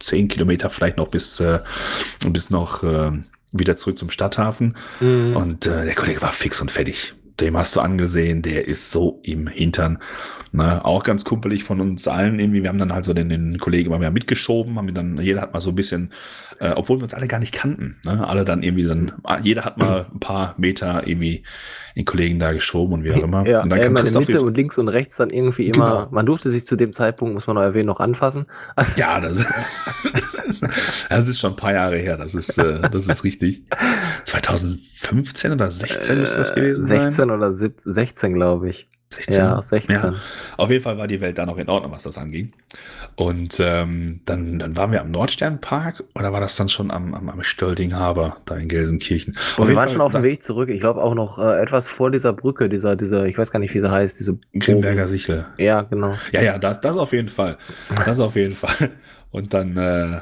zehn Kilometer vielleicht noch bis, äh, bis noch äh, wieder zurück zum Stadthafen. Mhm. Und äh, der Kollege war fix und fertig dem hast du angesehen, der ist so im Hintern. Ne, auch ganz kumpelig von uns allen irgendwie. Wir haben dann halt so den, den Kollegen mal mehr mitgeschoben, haben dann, jeder hat mal so ein bisschen, äh, obwohl wir uns alle gar nicht kannten, ne, alle dann irgendwie dann, jeder hat mal ein paar Meter irgendwie den Kollegen da geschoben und wie auch immer. Ja, und dann ja, in der Mitte und links und rechts dann irgendwie immer, genau. man durfte sich zu dem Zeitpunkt, muss man noch erwähnen, noch anfassen. Also ja, das, [laughs] das ist schon ein paar Jahre her, das ist, äh, das ist richtig. [laughs] 2015 oder 16 äh, müsste das gewesen 16 sein. oder 17, 16, glaube ich. 16? Ja, 16. Ja. Auf jeden Fall war die Welt da noch in Ordnung, was das anging. Und ähm, dann, dann waren wir am Nordsternpark oder war das dann schon am, am, am Stöldinghaber da in Gelsenkirchen? Und wir waren Fall, schon auf dem Weg zurück. Ich glaube auch noch äh, etwas vor dieser Brücke, dieser, dieser, ich weiß gar nicht, wie sie heißt, diese Grimberger Sichel. Ja, genau. Ja, ja, das, das auf jeden Fall. Das auf jeden Fall. Und dann äh,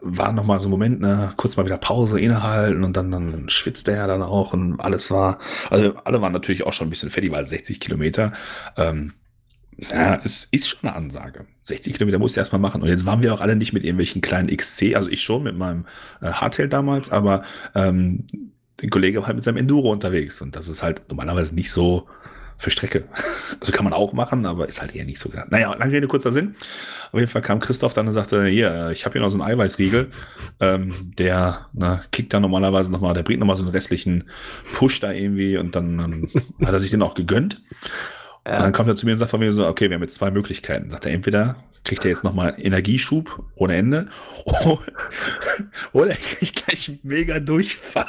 war noch mal so ein Moment, ne, kurz mal wieder Pause innehalten und dann, dann schwitzt er ja dann auch und alles war, also alle waren natürlich auch schon ein bisschen fertig, weil 60 Kilometer, ähm, ja, es ist schon eine Ansage. 60 Kilometer musst du erstmal machen. Und jetzt waren wir auch alle nicht mit irgendwelchen kleinen XC, also ich schon mit meinem äh, Hardtail damals, aber ähm, der Kollege war halt mit seinem Enduro unterwegs. Und das ist halt normalerweise nicht so für Strecke. [laughs] Also kann man auch machen, aber ist halt eher nicht so gedacht. Naja, lange Rede, kurzer Sinn. Auf jeden Fall kam Christoph dann und sagte, hier, ich habe hier noch so einen Eiweißriegel. Ähm, der na, kickt da normalerweise nochmal, der bringt nochmal so einen restlichen Push da irgendwie und dann, dann [laughs] hat er sich den auch gegönnt. Ja. Und dann kommt er zu mir und sagt von mir so, okay, wir haben jetzt zwei Möglichkeiten. Sagt er, entweder kriegt er jetzt nochmal Energieschub ohne Ende [laughs] oder er kriegt gleich mega Durchfall.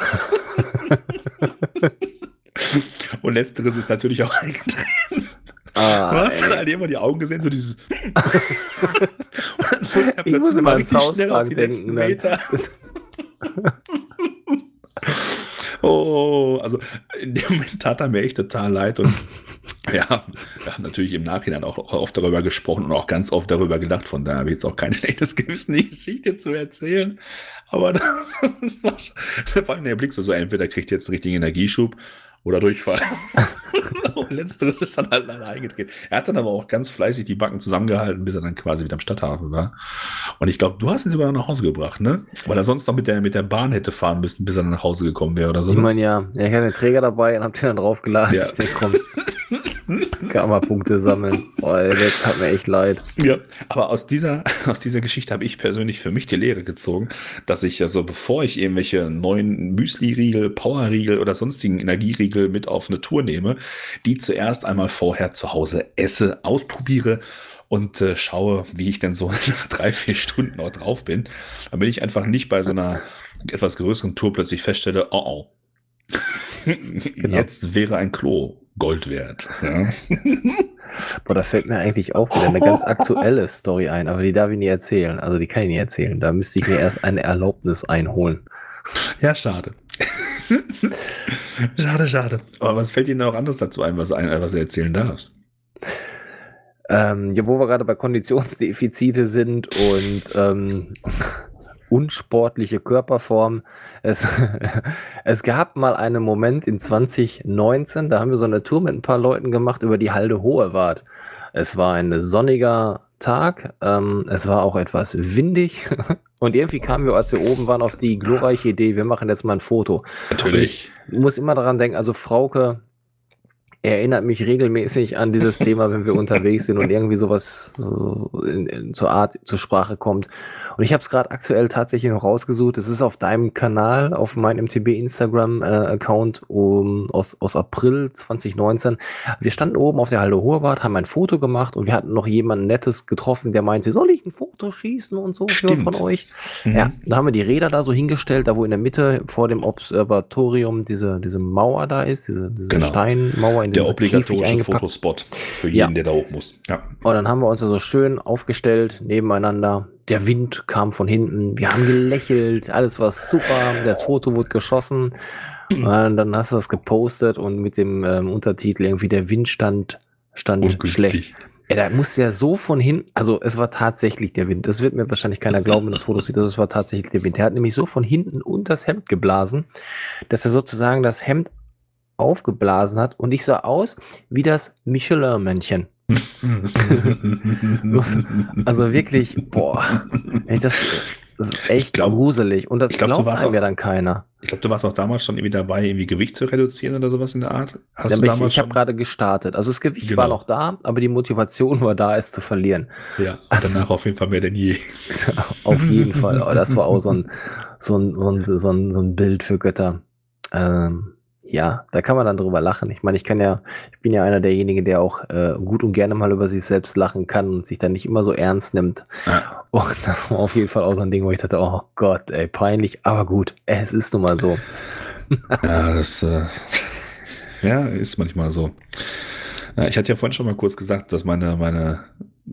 [laughs] Und letzteres ist natürlich auch [laughs] eingetreten. Ah, du hast ey. halt immer die Augen gesehen, so dieses. [laughs] und dann fuhr er plötzlich immer richtig schnell auf die letzten Meter. oh, also in dem Moment tat er mir echt total leid und ja, wir haben natürlich im Nachhinein auch oft darüber gesprochen und auch ganz oft darüber gedacht. Von daher habe ich jetzt auch kein schlechtes Gewissen, die Geschichte zu erzählen. Aber das war schon, vor allem der Blick so, so entweder kriegt jetzt einen richtigen Energieschub oder Durchfall. [laughs] und letzteres ist dann halt leider eingetreten. Er hat dann aber auch ganz fleißig die Backen zusammengehalten, bis er dann quasi wieder am Stadthafen war. Und ich glaube, du hast ihn sogar noch nach Hause gebracht, ne? Weil er sonst noch mit der, mit der Bahn hätte fahren müssen, bis er dann nach Hause gekommen wäre oder so. Ich meine, ja, ich hatte den Träger dabei und hab den dann draufgeladen. Ja. [laughs] [laughs] Karma-Punkte sammeln. Boah, das hat mir echt leid. Ja, aber aus dieser, [laughs] aus dieser Geschichte habe ich persönlich für mich die Lehre gezogen, dass ich also, bevor ich irgendwelche neuen Müsli-Riegel, Power-Riegel oder sonstigen Energieriegel mit auf eine Tour nehme, die zuerst einmal vorher zu Hause esse, ausprobiere und äh, schaue, wie ich denn so [laughs] nach drei, vier Stunden noch drauf bin, damit ich einfach nicht bei so einer etwas größeren Tour plötzlich feststelle, oh oh, genau. jetzt wäre ein Klo Gold wert. Ja. [laughs] Boah, da fällt mir eigentlich auch wieder eine ganz aktuelle Story ein, aber die darf ich nie erzählen. Also die kann ich nie erzählen. Da müsste ich mir erst eine Erlaubnis einholen. Ja, schade. [laughs] schade, schade. Aber was fällt dir noch anderes dazu ein, was, ein, was du erzählen darfst? Ähm, ja, wo wir gerade bei Konditionsdefizite sind und ähm, unsportliche Körperform. Es, [laughs] es gab mal einen Moment in 2019, da haben wir so eine Tour mit ein paar Leuten gemacht über die Halde Hohewart. Es war ein sonniger Tag, ähm, es war auch etwas windig [laughs] und irgendwie kamen wir, als wir oben waren, auf die glorreiche Idee, wir machen jetzt mal ein Foto. Natürlich. ich muss immer daran denken, also Frauke erinnert mich regelmäßig an dieses Thema, wenn wir [laughs] unterwegs sind und irgendwie sowas so in, in, zur Art zur Sprache kommt. Und ich habe es gerade aktuell tatsächlich noch rausgesucht. Es ist auf deinem Kanal, auf meinem MTB Instagram-Account äh, um, aus, aus April 2019. Wir standen oben auf der Halde Hohewart, haben ein Foto gemacht und wir hatten noch jemanden Nettes getroffen, der meinte, soll ich ein Foto schießen und so Stimmt. von euch? Mhm. Ja, da haben wir die Räder da so hingestellt, da wo in der Mitte vor dem Observatorium diese, diese Mauer da ist, diese, diese genau. Steinmauer in der obligatorische Fotospot für jeden, ja. der da hoch muss. Ja. Und dann haben wir uns so schön aufgestellt nebeneinander der Wind kam von hinten, wir haben gelächelt, alles war super, das Foto wurde geschossen. Und dann hast du das gepostet und mit dem ähm, Untertitel irgendwie der Wind stand, stand schlecht. Ja, da musste ja so von hinten, also es war tatsächlich der Wind. Das wird mir wahrscheinlich keiner glauben, wenn das Foto sieht, es war tatsächlich der Wind. Der hat nämlich so von hinten unter das Hemd geblasen, dass er sozusagen das Hemd aufgeblasen hat und ich sah aus wie das Michelin-Männchen. Also wirklich, boah, das, das ist echt glaub, gruselig. Und das glaub, glaubt einem ja dann keiner. Ich glaube, du warst auch damals schon irgendwie dabei, irgendwie Gewicht zu reduzieren oder sowas in der Art. Hast ja, du damals ich, ich habe gerade gestartet. Also das Gewicht genau. war noch da, aber die Motivation war da, es zu verlieren. Ja, danach auf jeden Fall mehr denn je. [laughs] auf jeden Fall. Oh, das war auch so ein, so ein, so ein, so ein, so ein Bild für Götter. Ähm, ja, da kann man dann drüber lachen. Ich meine, ich kann ja, ich bin ja einer derjenigen, der auch äh, gut und gerne mal über sich selbst lachen kann und sich dann nicht immer so ernst nimmt. Ja. Und [laughs] das war auf jeden Fall auch so ein Ding, wo ich dachte, oh Gott, ey, peinlich, aber gut, es ist nun mal so. [laughs] ja, das äh, ja, ist manchmal so. Ja, ich hatte ja vorhin schon mal kurz gesagt, dass meine, meine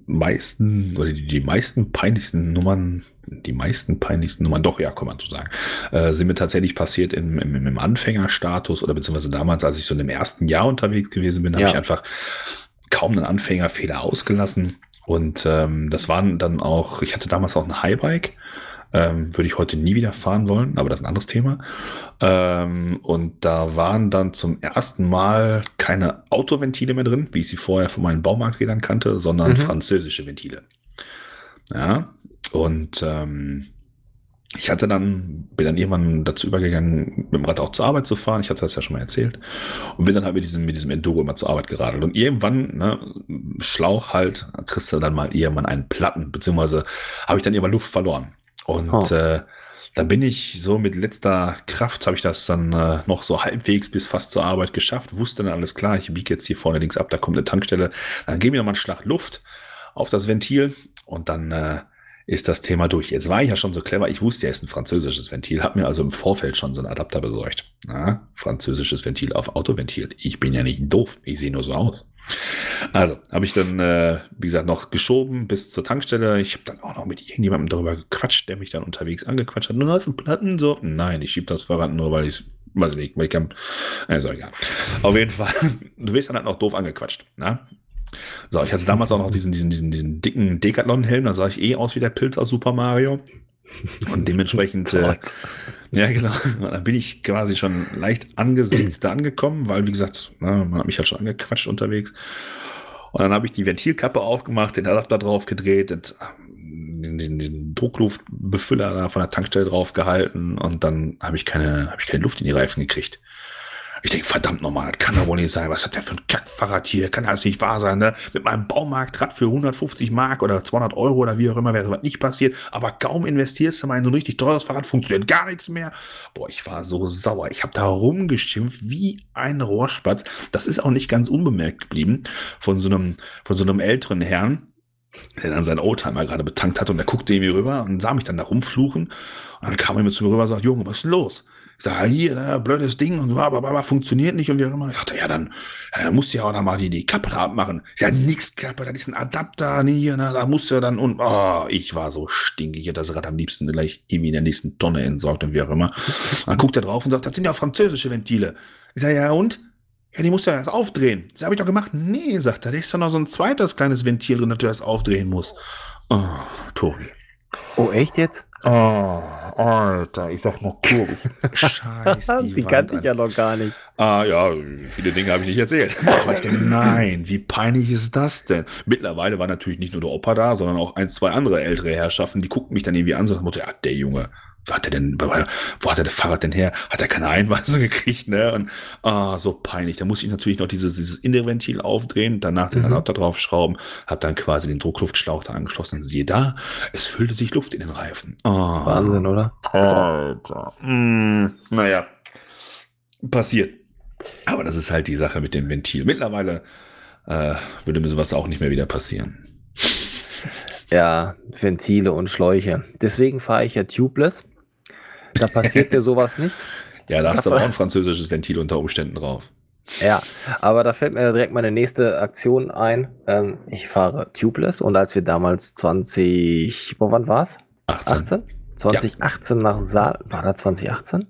meisten oder die, die meisten peinlichsten Nummern, die meisten peinlichsten Nummern, doch, ja, kann man so sagen, äh, sind mir tatsächlich passiert im, im, im Anfängerstatus oder beziehungsweise damals, als ich so in dem ersten Jahr unterwegs gewesen bin, ja. habe ich einfach kaum einen Anfängerfehler ausgelassen. Und ähm, das waren dann auch, ich hatte damals auch ein Highbike ähm, würde ich heute nie wieder fahren wollen, aber das ist ein anderes Thema. Ähm, und da waren dann zum ersten Mal keine Autoventile mehr drin, wie ich sie vorher von meinen Baumarkträdern kannte, sondern mhm. französische Ventile. Ja, und ähm, ich hatte dann, bin dann irgendwann dazu übergegangen, mit dem Rad auch zur Arbeit zu fahren. Ich hatte das ja schon mal erzählt. Und bin dann halt mit diesem, mit diesem Enduro immer zur Arbeit geradelt. Und irgendwann, ne, Schlauch halt, kriegst du dann mal irgendwann einen Platten, beziehungsweise habe ich dann immer Luft verloren. Und oh. äh, dann bin ich so mit letzter Kraft, habe ich das dann äh, noch so halbwegs bis fast zur Arbeit geschafft, wusste dann alles klar, ich biege jetzt hier vorne links ab, da kommt eine Tankstelle. Dann gebe ich nochmal einen Schlag Luft auf das Ventil und dann äh, ist das Thema durch. Jetzt war ich ja schon so clever, ich wusste, er ist ein französisches Ventil, habe mir also im Vorfeld schon so einen Adapter besorgt. Na, französisches Ventil auf Autoventil. Ich bin ja nicht doof, ich sehe nur so aus. Also habe ich dann, äh, wie gesagt, noch geschoben bis zur Tankstelle. Ich habe dann auch noch mit irgendjemandem darüber gequatscht, der mich dann unterwegs angequatscht hat. Nur auf Platten so. Nein, ich schiebe das Fahrrad nur, weil ich es, weiß ich nicht, weil ich kann. Also egal. Auf jeden Fall, [laughs] du wirst dann halt noch doof angequatscht. Na? So, ich hatte damals auch noch diesen, diesen, diesen, diesen dicken Decathlon-Helm, da sah ich eh aus wie der Pilz aus Super Mario. Und dementsprechend, äh, ja genau, dann bin ich quasi schon leicht angesickt da angekommen, weil wie gesagt, na, man hat mich halt schon angequatscht unterwegs. Und dann habe ich die Ventilkappe aufgemacht, den Adapter drauf gedreht, den, den, den Druckluftbefüller da von der Tankstelle drauf gehalten und dann habe ich keine, habe ich keine Luft in die Reifen gekriegt. Ich denke, verdammt nochmal, das kann doch wohl nicht sein. Was hat der für ein Kackfahrrad hier? Kann das nicht wahr sein, ne? Mit meinem Baumarktrad für 150 Mark oder 200 Euro oder wie auch immer wäre sowas nicht passiert. Aber kaum investierst du mal in so ein richtig teures Fahrrad, funktioniert gar nichts mehr. Boah, ich war so sauer. Ich habe da rumgeschimpft wie ein Rohrspatz. Das ist auch nicht ganz unbemerkt geblieben von so einem, von so einem älteren Herrn der dann seinen Oldtimer gerade betankt hat und der guckte irgendwie rüber und sah mich dann da rumfluchen. Und dann kam er mir zu mir rüber und sagt, Junge, was ist denn los? Ich sage, ja, hier, ne, blödes Ding und so, aber, aber funktioniert nicht und wie auch immer. Ich dachte, ja, dann ja, musst du ja auch noch mal die, die Kappe da abmachen. Ich sage, nix Kappe, das ist ein Adapter, nee, hier, ne, da musst du ja dann und, oh, ich war so stinkig, ich hätte das Rad am liebsten gleich irgendwie in der nächsten Tonne entsorgt und wie auch immer. Dann guckt er drauf und sagt, das sind ja französische Ventile. Ich sage, ja, und? Ja, die musst du ja erst aufdrehen. Das habe ich doch gemacht. Nee, sagt er, da ist doch noch so ein zweites kleines Ventil drin, das du erst aufdrehen musst. Oh, Tobi. Oh, echt jetzt? Oh, Alter, ich sag noch [laughs] Tobi. Scheiß die, Die kannte an. ich ja noch gar nicht. Ah ja, viele Dinge habe ich nicht erzählt. Aber ich denke, nein, wie peinlich ist das denn? Mittlerweile war natürlich nicht nur der Opa da, sondern auch ein, zwei andere ältere Herrschaften, die guckten mich dann irgendwie an, dem Motto, ja, der Junge, hat er denn, wo wo hat er das Fahrrad denn her? Hat er keine Einweisung [laughs] gekriegt, ne? Und ah, so peinlich. Da muss ich natürlich noch dieses, dieses innere Ventil aufdrehen, danach den Mhm. Adapter draufschrauben, hab dann quasi den Druckluftschlauch da angeschlossen. Siehe da, es füllte sich Luft in den Reifen. Ah. Wahnsinn, oder? Alter. Mm, naja, passiert. Aber das ist halt die Sache mit dem Ventil. Mittlerweile äh, würde mir sowas auch nicht mehr wieder passieren. Ja, Ventile und Schläuche. Deswegen fahre ich ja tubeless. Da passiert dir sowas nicht. [laughs] Ja, da hast du aber auch ein französisches Ventil unter Umständen drauf. Ja, aber da fällt mir direkt meine nächste Aktion ein. Ähm, ich fahre tubeless und als wir damals 20, wo wann war's? 18. 18? 2018 nach Saal, war da 2018?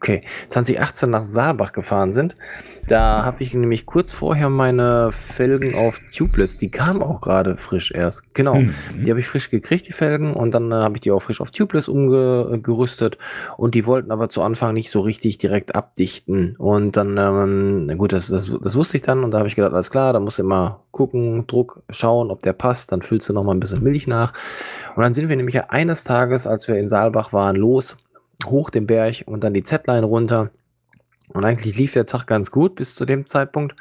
Okay, 2018 nach Saalbach gefahren sind, da habe ich nämlich kurz vorher meine Felgen auf Tubeless, die kamen auch gerade frisch erst. Genau, Mhm. die habe ich frisch gekriegt, die Felgen, und dann äh, habe ich die auch frisch auf Tubeless umgerüstet. Und die wollten aber zu Anfang nicht so richtig direkt abdichten. Und dann, ähm, na gut, das, das, das wusste ich dann. Und da habe ich gedacht, alles klar, da musst du immer gucken, Druck, schauen, ob der passt. Dann füllst du noch mal ein bisschen Milch nach. Und dann sind wir nämlich eines Tages, als wir in Saalbach waren, los, hoch den Berg und dann die Z-Line runter. Und eigentlich lief der Tag ganz gut bis zu dem Zeitpunkt.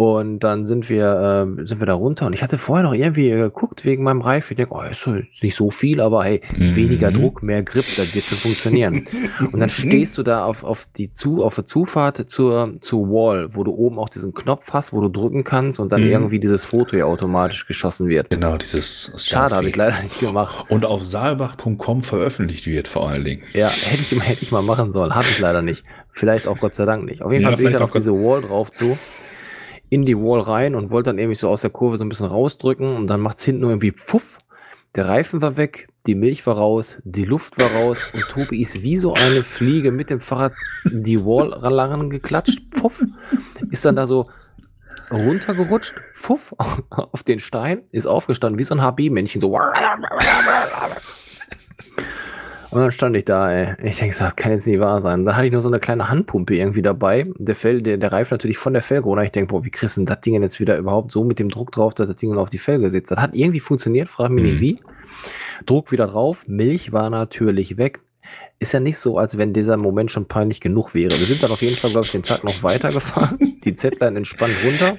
Und dann sind wir, äh, sind wir da runter und ich hatte vorher noch irgendwie geguckt wegen meinem Reifen. Ich denke, oh, ist nicht so viel, aber hey, Mhm. weniger Druck, mehr Grip, das wird schon funktionieren. Und dann [laughs] stehst du da auf, auf die zu, auf der Zufahrt zur, zur Wall, wo du oben auch diesen Knopf hast, wo du drücken kannst und dann Mhm. irgendwie dieses Foto ja automatisch geschossen wird. Genau, dieses Schade, habe ich leider nicht gemacht. Und auf saalbach.com veröffentlicht wird vor allen Dingen. Ja, hätte ich, hätte ich mal machen sollen. Habe ich leider nicht. Vielleicht auch Gott sei Dank nicht. Auf jeden Ja, Fall bin ich dann auf Gott- diese Wall drauf zu, in die Wall rein und wollte dann irgendwie so aus der Kurve so ein bisschen rausdrücken und dann macht's hinten irgendwie Pfuff. Der Reifen war weg, die Milch war raus, die Luft war raus und Tobi ist wie so eine Fliege mit dem Fahrrad die Wall lang geklatscht. Pfuff. Ist dann da so runtergerutscht, pfuff, [laughs] auf den Stein, ist aufgestanden wie so ein HB-Männchen, so. Und dann stand ich da, ey. Ich denke, das kann jetzt nicht wahr sein. Dann hatte ich nur so eine kleine Handpumpe irgendwie dabei. Der Fell, der, der Reifen natürlich von der Felge runter. Ich denke, boah, wie kriegst du denn das Ding jetzt wieder überhaupt so mit dem Druck drauf, dass das Ding auf die Felge sitzt? Das hat irgendwie funktioniert, frag mich Mhm. nicht wie. Druck wieder drauf, Milch war natürlich weg. Ist ja nicht so, als wenn dieser Moment schon peinlich genug wäre. Wir sind dann auf jeden Fall, glaube ich, den Tag noch weitergefahren. [laughs] Die Z-Line entspannt runter.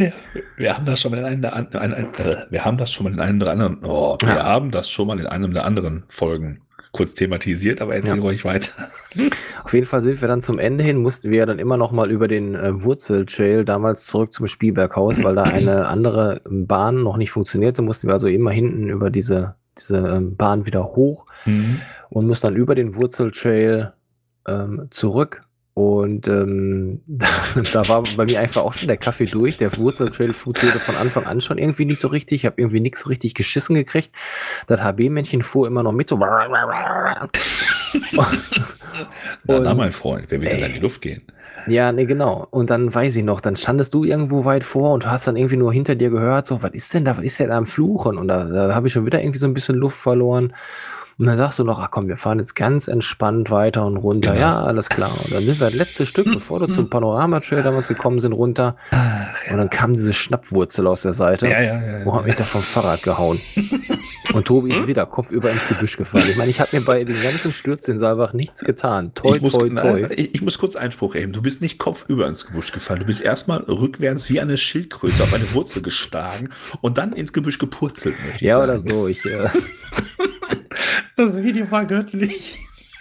Wir haben das schon mal in einem der an, ein, ein, wir haben das schon mal in einem der anderen, oh, wir Ja. haben das schon mal in einem der anderen Folgen kurz thematisiert, aber erzähl Ja. ruhig weiter. [laughs] Auf jeden Fall sind wir dann zum Ende hin, mussten wir dann immer noch mal über den äh, Wurzeltrail damals zurück zum Spielberghaus, weil da eine [clears throat] andere Bahn noch nicht funktionierte, mussten wir also immer hinten über diese, diese ähm, Bahn wieder hoch und mussten dann über den Wurzeltrail ähm, zurück. Und ähm, [laughs] da, da war bei mir einfach auch schon der Kaffee durch. Der Wurzeltrail funktionierte von Anfang an schon irgendwie nicht so richtig. Ich habe irgendwie nichts so richtig geschissen gekriegt. Das HB-Männchen fuhr immer noch mit so. [laughs] Na, Und- na, mein Freund, wer wird denn Ey. in die Luft gehen? Ja, nee, genau. Und dann weiß ich noch, dann standest du irgendwo weit vor und du hast dann irgendwie nur hinter dir gehört, so, was ist denn da, was ist denn da am Fluchen? Und da, da habe ich schon wieder irgendwie so ein bisschen Luft verloren. Und dann sagst du noch, ach komm, wir fahren jetzt ganz entspannt weiter und runter. Genau. Ja, alles klar. Und dann sind wir das letzte Stück, bevor du zum Panorama-Trail damals gekommen sind, runter. Und dann kam diese Schnappwurzel aus der Seite. Ja, ja, ja. Wo hat mich da vom Fahrrad gehauen? [laughs] Und Tobi ist wieder kopfüber ins Gebüsch gefallen. Ich meine, ich habe mir bei den ganzen Stürzen in Saalbach nichts getan. Toi, ich, muss, toi, toi. ich, ich muss kurz Einspruch erheben. Du bist nicht kopfüber ins Gebüsch gefallen. Du bist erstmal rückwärts wie eine Schildkröte auf eine Wurzel geschlagen und dann ins Gebüsch gepurzelt. Ja, sagen. oder so. Ich, äh, [laughs] Das Video war göttlich.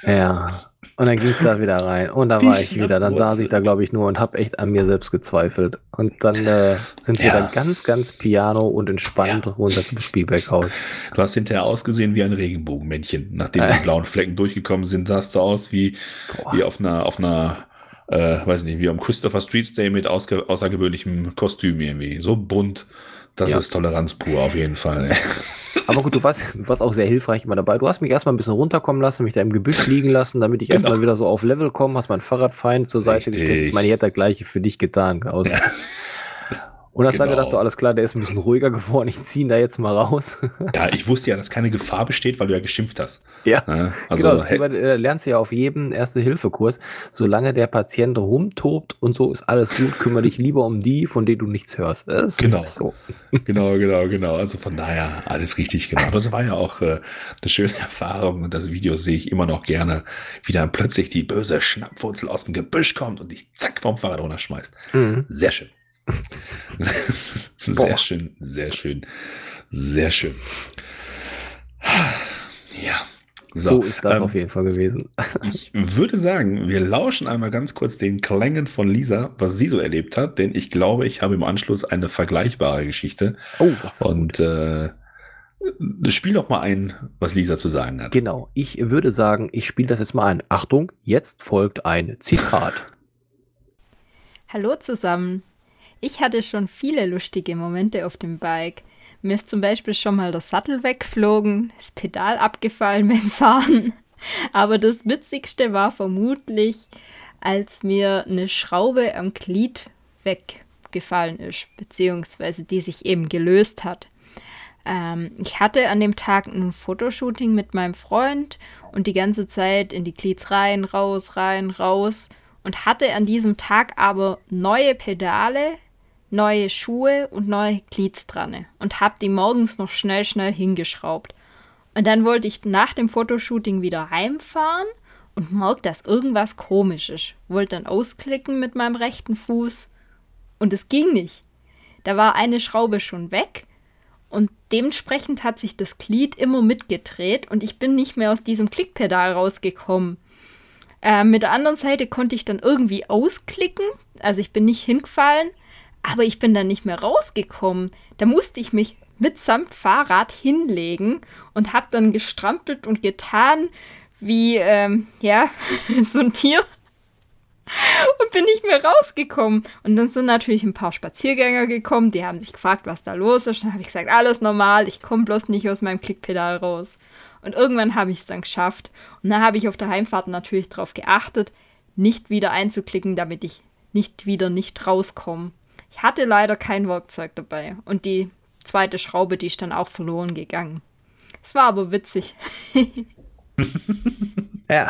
Ja. Und dann ging es da wieder rein. Und da war ich wieder. Dann saß ich da, glaube ich, nur und habe echt an mir selbst gezweifelt. Und dann äh, sind wir Ja. dann ganz, ganz piano und entspannt runter zum Spielberghaus. Du hast hinterher ausgesehen wie ein Regenbogenmännchen. Nachdem die blauen Flecken durchgekommen sind, sahst du aus wie, Boah. wie auf einer, auf einer, äh, weiß nicht, wie am Christopher Street Day mit außergewöhnlichem Kostüm irgendwie. So bunt. Das Ja. ist Toleranz pur auf jeden Fall. [laughs] Aber gut, du warst, du warst auch sehr hilfreich immer dabei. Du hast mich erstmal ein bisschen runterkommen lassen, mich da im Gebüsch liegen lassen, damit ich Genau. erstmal wieder so auf Level komme, hast mein Fahrrad fein zur Seite Richtig. gesteckt. Ich meine, ich hätte das gleiche für dich getan. Aus. Und hast dann Genau. gedacht, so alles klar, der ist ein bisschen ruhiger geworden, ich ziehe ihn da jetzt mal raus. [laughs] ja, ich wusste ja, dass keine Gefahr besteht, weil du ja geschimpft hast. ja. Also, genau, das über- äh, lernst du ja auf jedem Erste-Hilfe-Kurs. Solange der Patient rumtobt und so ist alles gut, kümmere dich lieber um die, von denen du nichts hörst. Das Genau. so. [laughs] Genau, genau, genau. Also von daher alles richtig genau. Das war ja auch äh, eine schöne Erfahrung und das Video sehe ich immer noch gerne, wie dann plötzlich die böse Schnappwurzel aus dem Gebüsch kommt und dich zack vom Fahrrad runterschmeißt. Mhm. Sehr schön. [laughs] sehr Boah. schön, sehr schön, sehr schön. Ja. So, ist das ähm, auf jeden Fall gewesen. [laughs] Ich würde sagen, wir lauschen einmal ganz kurz den Klängen von Lisa, was sie so erlebt hat, denn ich glaube, ich habe im Anschluss eine vergleichbare Geschichte. Oh, das ist Und äh, spiel doch mal ein, was Lisa zu sagen hat. Genau, ich würde sagen, ich spiele das jetzt mal ein. Achtung, jetzt folgt ein Zitat. [laughs] Hallo zusammen. Ich hatte schon viele lustige Momente auf dem Bike. Mir ist zum Beispiel schon mal der Sattel weggeflogen, das Pedal abgefallen [laughs] beim Fahren. Aber das Witzigste war vermutlich, als mir eine Schraube am Glied weggefallen ist, beziehungsweise die sich eben gelöst hat. Ähm, ich hatte an dem Tag ein Fotoshooting mit meinem Freund und die ganze Zeit in die Glieds rein, raus, rein, raus und hatte an diesem Tag aber neue Pedale, neue Schuhe und neue Glieds dran und habe die morgens noch schnell, schnell hingeschraubt. Und dann wollte ich nach dem Fotoshooting wieder heimfahren und merkte, dass irgendwas komisch ist. Wollte dann ausklicken mit meinem rechten Fuß und es ging nicht. Da war eine Schraube schon weg und dementsprechend hat sich das Glied immer mitgedreht und ich bin nicht mehr aus diesem Klickpedal rausgekommen. Äh, mit der anderen Seite konnte ich dann irgendwie ausklicken, also ich bin nicht hingefallen, aber ich bin dann nicht mehr rausgekommen. Da musste ich mich mitsamt Fahrrad hinlegen und habe dann gestrampelt und getan wie, ähm, ja, [laughs] so ein Tier und bin nicht mehr rausgekommen. Und dann sind natürlich ein paar Spaziergänger gekommen, die haben sich gefragt, was da los ist. Dann habe ich gesagt, alles normal, ich komme bloß nicht aus meinem Klickpedal raus. Und irgendwann habe ich es dann geschafft. Und dann habe ich auf der Heimfahrt natürlich darauf geachtet, nicht wieder einzuklicken, damit ich nicht wieder nicht rauskomme. Ich hatte leider kein Werkzeug dabei. Und die zweite Schraube, die ist dann auch verloren gegangen. Es war aber witzig. [laughs] Ja,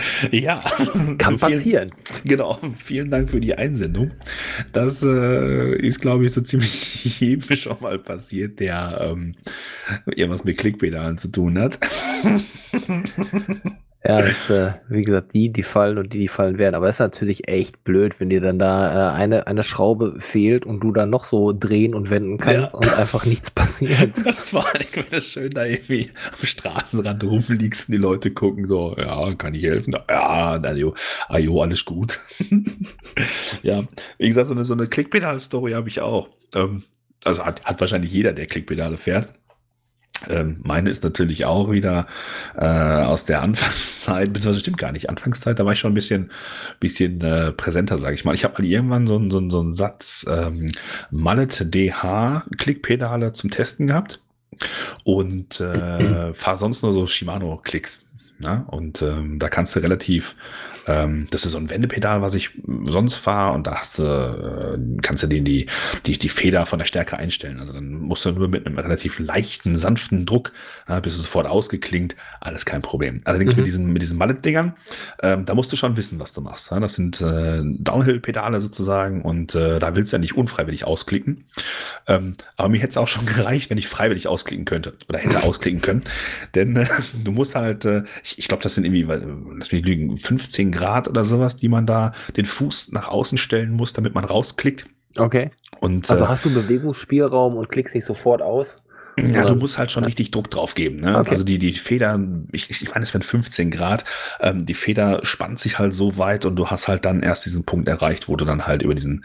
[laughs] Ja, kann so passieren. Genau, vielen Dank für die Einsendung. Das äh, ist, glaube ich, so ziemlich [laughs] jedem schon mal passiert, der ähm, irgendwas mit Klickpedalen zu tun hat. Ja, das, äh, wie gesagt, die, die fallen und die, die fallen werden. Aber es ist natürlich echt blöd, wenn dir dann da äh, eine, eine Schraube fehlt und du dann noch so drehen und wenden kannst Ja. und einfach nichts [laughs] passiert. Vor allem, wenn du schön da irgendwie am Straßenrand rumliegst und die Leute gucken so, ja, kann ich helfen? Ja, na jo, ah, alles gut. [laughs] ja, wie gesagt, so eine, so eine Klickpedal-Story habe ich auch. Ähm, also hat, hat wahrscheinlich jeder, der Klickpedale fährt. Ähm, meine ist natürlich auch wieder äh, aus der Anfangszeit, beziehungsweise stimmt gar nicht, Anfangszeit, da war ich schon ein bisschen, bisschen äh, präsenter, sage ich mal. Ich habe mal irgendwann so, einen- so, so einen Satz ähm, Mallet DH Klickpedale zum Testen gehabt und äh, fahre sonst nur so Shimano-Klicks. Ja? Und ähm, da kannst du relativ, ähm, das ist so ein Wendepedal, was ich sonst fahre und da hast du, äh, kannst du den die, die, die Feder von der Stärke einstellen. Also dann musst du nur mit einem relativ leichten, sanften Druck, ja, bist du sofort ausgeklingt, alles kein Problem. Allerdings Mhm. mit diesen, mit diesen Mallet-Dingern, ähm, da musst du schon wissen, was du machst. Ja? Das sind äh, Downhill-Pedale sozusagen und äh, da willst du ja nicht unfreiwillig ausklicken. Ähm, aber mir hätte es auch schon [laughs] gereicht, wenn ich freiwillig ausklicken könnte oder hätte ausklicken können. Denn äh, du musst halt, äh, ich, ich glaube, das sind irgendwie, äh, lass mich lügen, 15 Grad oder sowas, die man da den Fuß nach außen stellen muss, damit man rausklickt. Okay. Und Also äh, hast du Bewegungsspielraum und klickst nicht sofort aus? Ja, du musst halt schon richtig Druck drauf geben. Ne? Okay. Also die, die Feder, ich, ich meine, es wären 15 Grad, ähm, die Feder spannt sich halt so weit und du hast halt dann erst diesen Punkt erreicht, wo du dann halt über diesen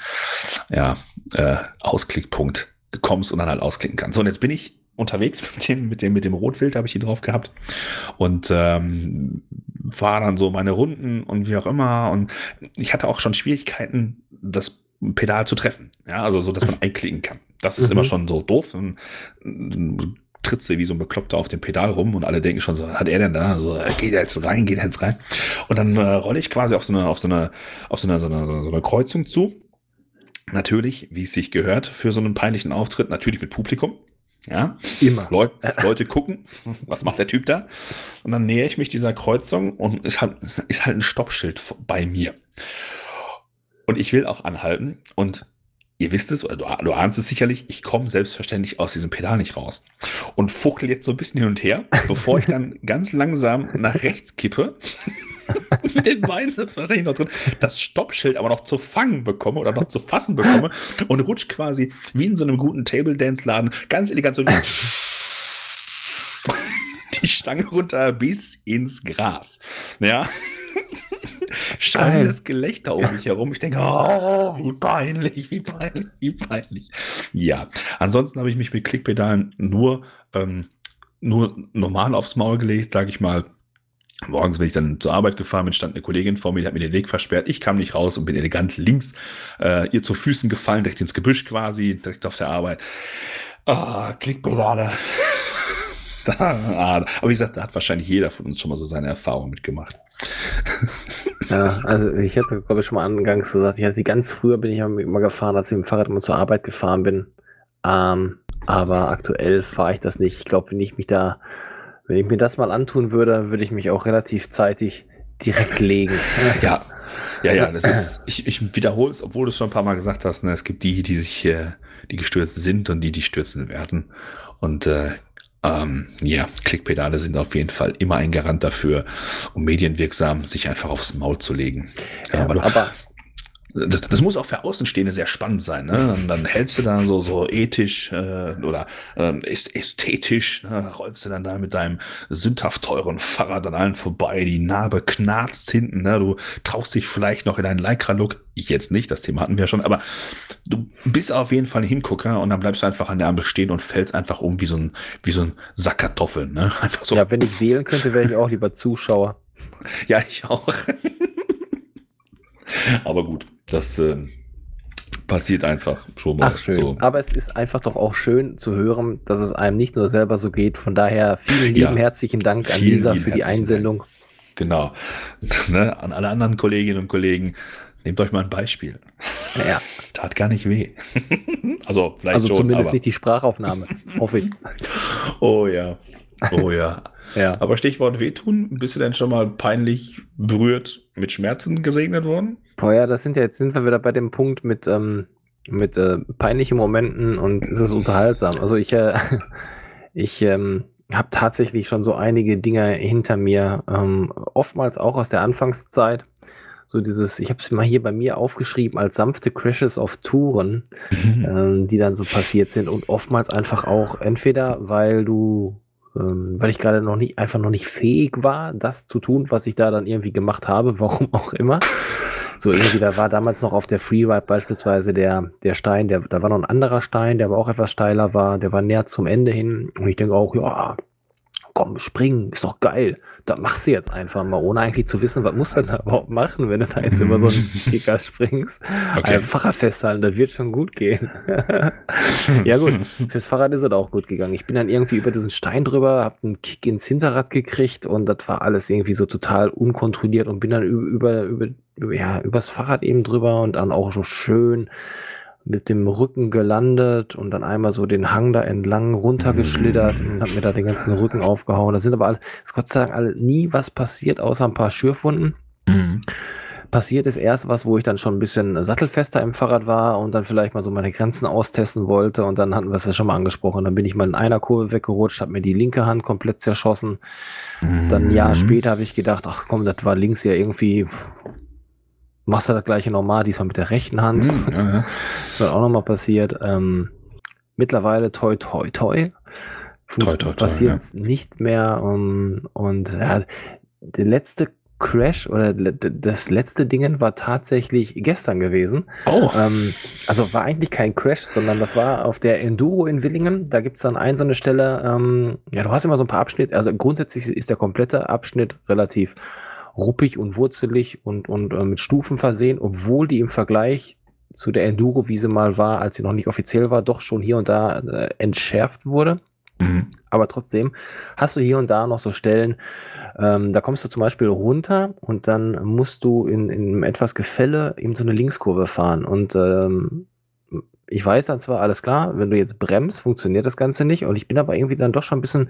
ja, äh, Ausklickpunkt kommst und dann halt ausklicken kannst. So, und jetzt bin ich unterwegs [laughs] mit dem, mit dem, mit dem Rotwild, habe ich hier drauf gehabt und ähm, fahre dann so meine Runden und wie auch immer. Und ich hatte auch schon Schwierigkeiten, das Pedal zu treffen. Ja, also so, dass man [laughs] einklicken kann. Das ist Mhm. immer schon so doof. Und, du trittst du wie so ein Bekloppter auf dem Pedal rum und alle denken schon so, hat er denn da? So, äh, geht er jetzt rein, geht er jetzt rein. Und dann äh, rolle ich quasi auf so eine, auf so eine, auf so eine, so eine, so eine Kreuzung zu. Natürlich, wie es sich gehört, für so einen peinlichen Auftritt, natürlich mit Publikum. Ja, Immer. Leut, [laughs] Leute gucken, was macht der Typ da? Und dann nähere ich mich dieser Kreuzung und ist halt, ist halt ein Stoppschild bei mir. Und ich will auch anhalten und ihr wisst es, oder du, du ahnst es sicherlich, ich komme selbstverständlich aus diesem Pedal nicht raus. Und fuchtel jetzt so ein bisschen hin und her, bevor ich dann [laughs] ganz langsam nach rechts kippe. [laughs] mit den Beinen selbstverständlich noch drin, das Stoppschild aber noch zu fangen bekomme oder noch zu fassen bekomme und rutsch quasi wie in so einem guten Table-Dance-Laden ganz elegant so [laughs] die Stange runter bis ins Gras. Ja. [laughs] Schallendes Gelächter um mich herum. Ich denke, oh, wie peinlich, wie peinlich, wie peinlich. Ja, ansonsten habe ich mich mit Klickpedalen nur, ähm, nur normal aufs Maul gelegt, sage ich mal. Morgens bin ich dann zur Arbeit gefahren bin, stand eine Kollegin vor mir, die hat mir den Weg versperrt. Ich kam nicht raus und bin elegant links äh, ihr zu Füßen gefallen, direkt ins Gebüsch quasi, direkt auf der Arbeit. Ah, Klickpedale. [laughs] Ah, Aber wie gesagt, da hat wahrscheinlich jeder von uns schon mal so seine Erfahrung mitgemacht. [laughs] Ja, also ich hatte, glaube ich, schon mal angangs gesagt, ich hatte ganz früher bin ich immer gefahren, als ich mit dem Fahrrad immer zur Arbeit gefahren bin. Ähm, aber aktuell fahre ich das nicht. Ich glaube, wenn ich mich da, wenn ich mir das mal antun würde, würde ich mich auch relativ zeitig direkt legen. [laughs] Ja, ja, ja, das ist, ich, ich wiederhole es, obwohl du es schon ein paar Mal gesagt hast, ne, es gibt die, die sich, äh, die gestürzt sind und die, die stürzen werden. Und äh, ähm, ja, Klickpedale sind auf jeden Fall immer ein Garant dafür, um medienwirksam sich einfach aufs Maul zu legen. Ja, aber, aber das, das muss auch für Außenstehende sehr spannend sein. Ne? Dann, dann hältst du da so, so ethisch äh, oder ähm, äst- ästhetisch, ne? rollst du dann da mit deinem sündhaft teuren Fahrrad an allen vorbei, die Narbe knarzt hinten, ne? du traust dich vielleicht noch in einen Lycra-Look, ich jetzt nicht, das Thema hatten wir schon, aber du bist auf jeden Fall ein Hingucker und dann bleibst du einfach an der Ampel stehen und fällst einfach um wie so ein, wie so ein Sack Kartoffeln. Ne? [laughs] Einfach so, ja, wenn ich wählen könnte, wäre ich auch lieber Zuschauer. ja, ich auch. [laughs] Aber gut, das äh, passiert einfach schon mal. Ach schön. So. Aber es ist einfach doch auch schön zu hören, dass es einem nicht nur selber so geht. Von daher vielen lieben Ja. herzlichen Dank an Vielen Lisa für die Einsendung. Genau. [laughs] Ne, an alle anderen Kolleginnen und Kollegen, nehmt euch mal ein Beispiel. Ja, [laughs] Tat gar nicht weh. [laughs] also vielleicht also schon, zumindest aber, nicht die Sprachaufnahme, hoffe ich. Oh ja. Oh ja. Ja. aber Stichwort wehtun, bist du denn schon mal peinlich berührt mit Schmerzen gesegnet worden? Boah, ja, das sind ja jetzt sind wir wieder bei dem Punkt mit, ähm, mit äh, peinlichen Momenten und es ist unterhaltsam. Also ich, äh, [laughs] ich ähm, habe tatsächlich schon so einige Dinge hinter mir, ähm, oftmals auch aus der Anfangszeit. So dieses, ich habe es mal hier bei mir aufgeschrieben als sanfte Crashes auf Touren, [laughs] ähm, die dann so passiert sind und oftmals einfach auch entweder, weil du, ähm, weil ich gerade noch nicht, einfach noch nicht fähig war, das zu tun, was ich da dann irgendwie gemacht habe, [laughs] warum auch immer. So irgendwie, da war damals noch auf der Freeride beispielsweise der, der Stein, der, da war noch ein anderer Stein, der aber auch etwas steiler war, der war näher zum Ende hin und ich denke auch, ja, komm, springen, ist doch geil. Da machst du jetzt einfach mal, ohne eigentlich zu wissen, was musst du da überhaupt machen, wenn du da jetzt über so einen [laughs] Kicker springst. Okay. Ein Fahrrad festhalten, das wird schon gut gehen. [laughs] ja gut, [laughs] fürs Fahrrad ist es auch gut gegangen. Ich bin dann irgendwie über diesen Stein drüber, hab einen Kick ins Hinterrad gekriegt und das war alles irgendwie so total unkontrolliert und bin dann über, über, über, über ja, übers Fahrrad eben drüber und dann auch so schön mit dem Rücken gelandet und dann einmal so den Hang da entlang runtergeschlittert und hab mir da den ganzen Rücken aufgehauen. Da sind aber alle, ist Gott sei Dank alle nie was passiert, außer ein paar Schürfwunden. Passiert ist erst was, wo ich dann schon ein bisschen sattelfester im Fahrrad war und dann vielleicht mal so meine Grenzen austesten wollte. Und dann hatten wir es ja schon mal angesprochen. Dann bin ich mal in einer Kurve weggerutscht, habe mir die linke Hand komplett zerschossen. Dann ein Jahr Mhm. später habe ich gedacht, ach komm, das war links ja irgendwie. Machst du das gleiche normal, diesmal mit der rechten Hand. Mhm, ja, ja. [laughs] Das wird auch nochmal passiert. Ähm, mittlerweile toi toi toi. Toi, toi, toi, passiert nicht mehr. Um, und ja, der letzte Crash oder das letzte Dingen war tatsächlich gestern gewesen. Oh, Ähm, also war eigentlich kein Crash, sondern das war auf der Enduro in Willingen. Da gibt es dann ein so eine Stelle, ähm, ja, du hast immer so ein paar Abschnitte. Also grundsätzlich ist der komplette Abschnitt relativ ruppig und wurzelig und, und äh, mit Stufen versehen, obwohl die im Vergleich zu der Enduro, wie sie mal war, als sie noch nicht offiziell war, doch schon hier und da äh, entschärft wurde. Mhm. Aber trotzdem hast du hier und da noch so Stellen, ähm, da kommst du zum Beispiel runter und dann musst du in, in etwas Gefälle eben so eine Linkskurve fahren. Und ähm, ich weiß dann zwar, alles klar, wenn du jetzt bremst, funktioniert das Ganze nicht. Und ich bin aber irgendwie dann doch schon ein bisschen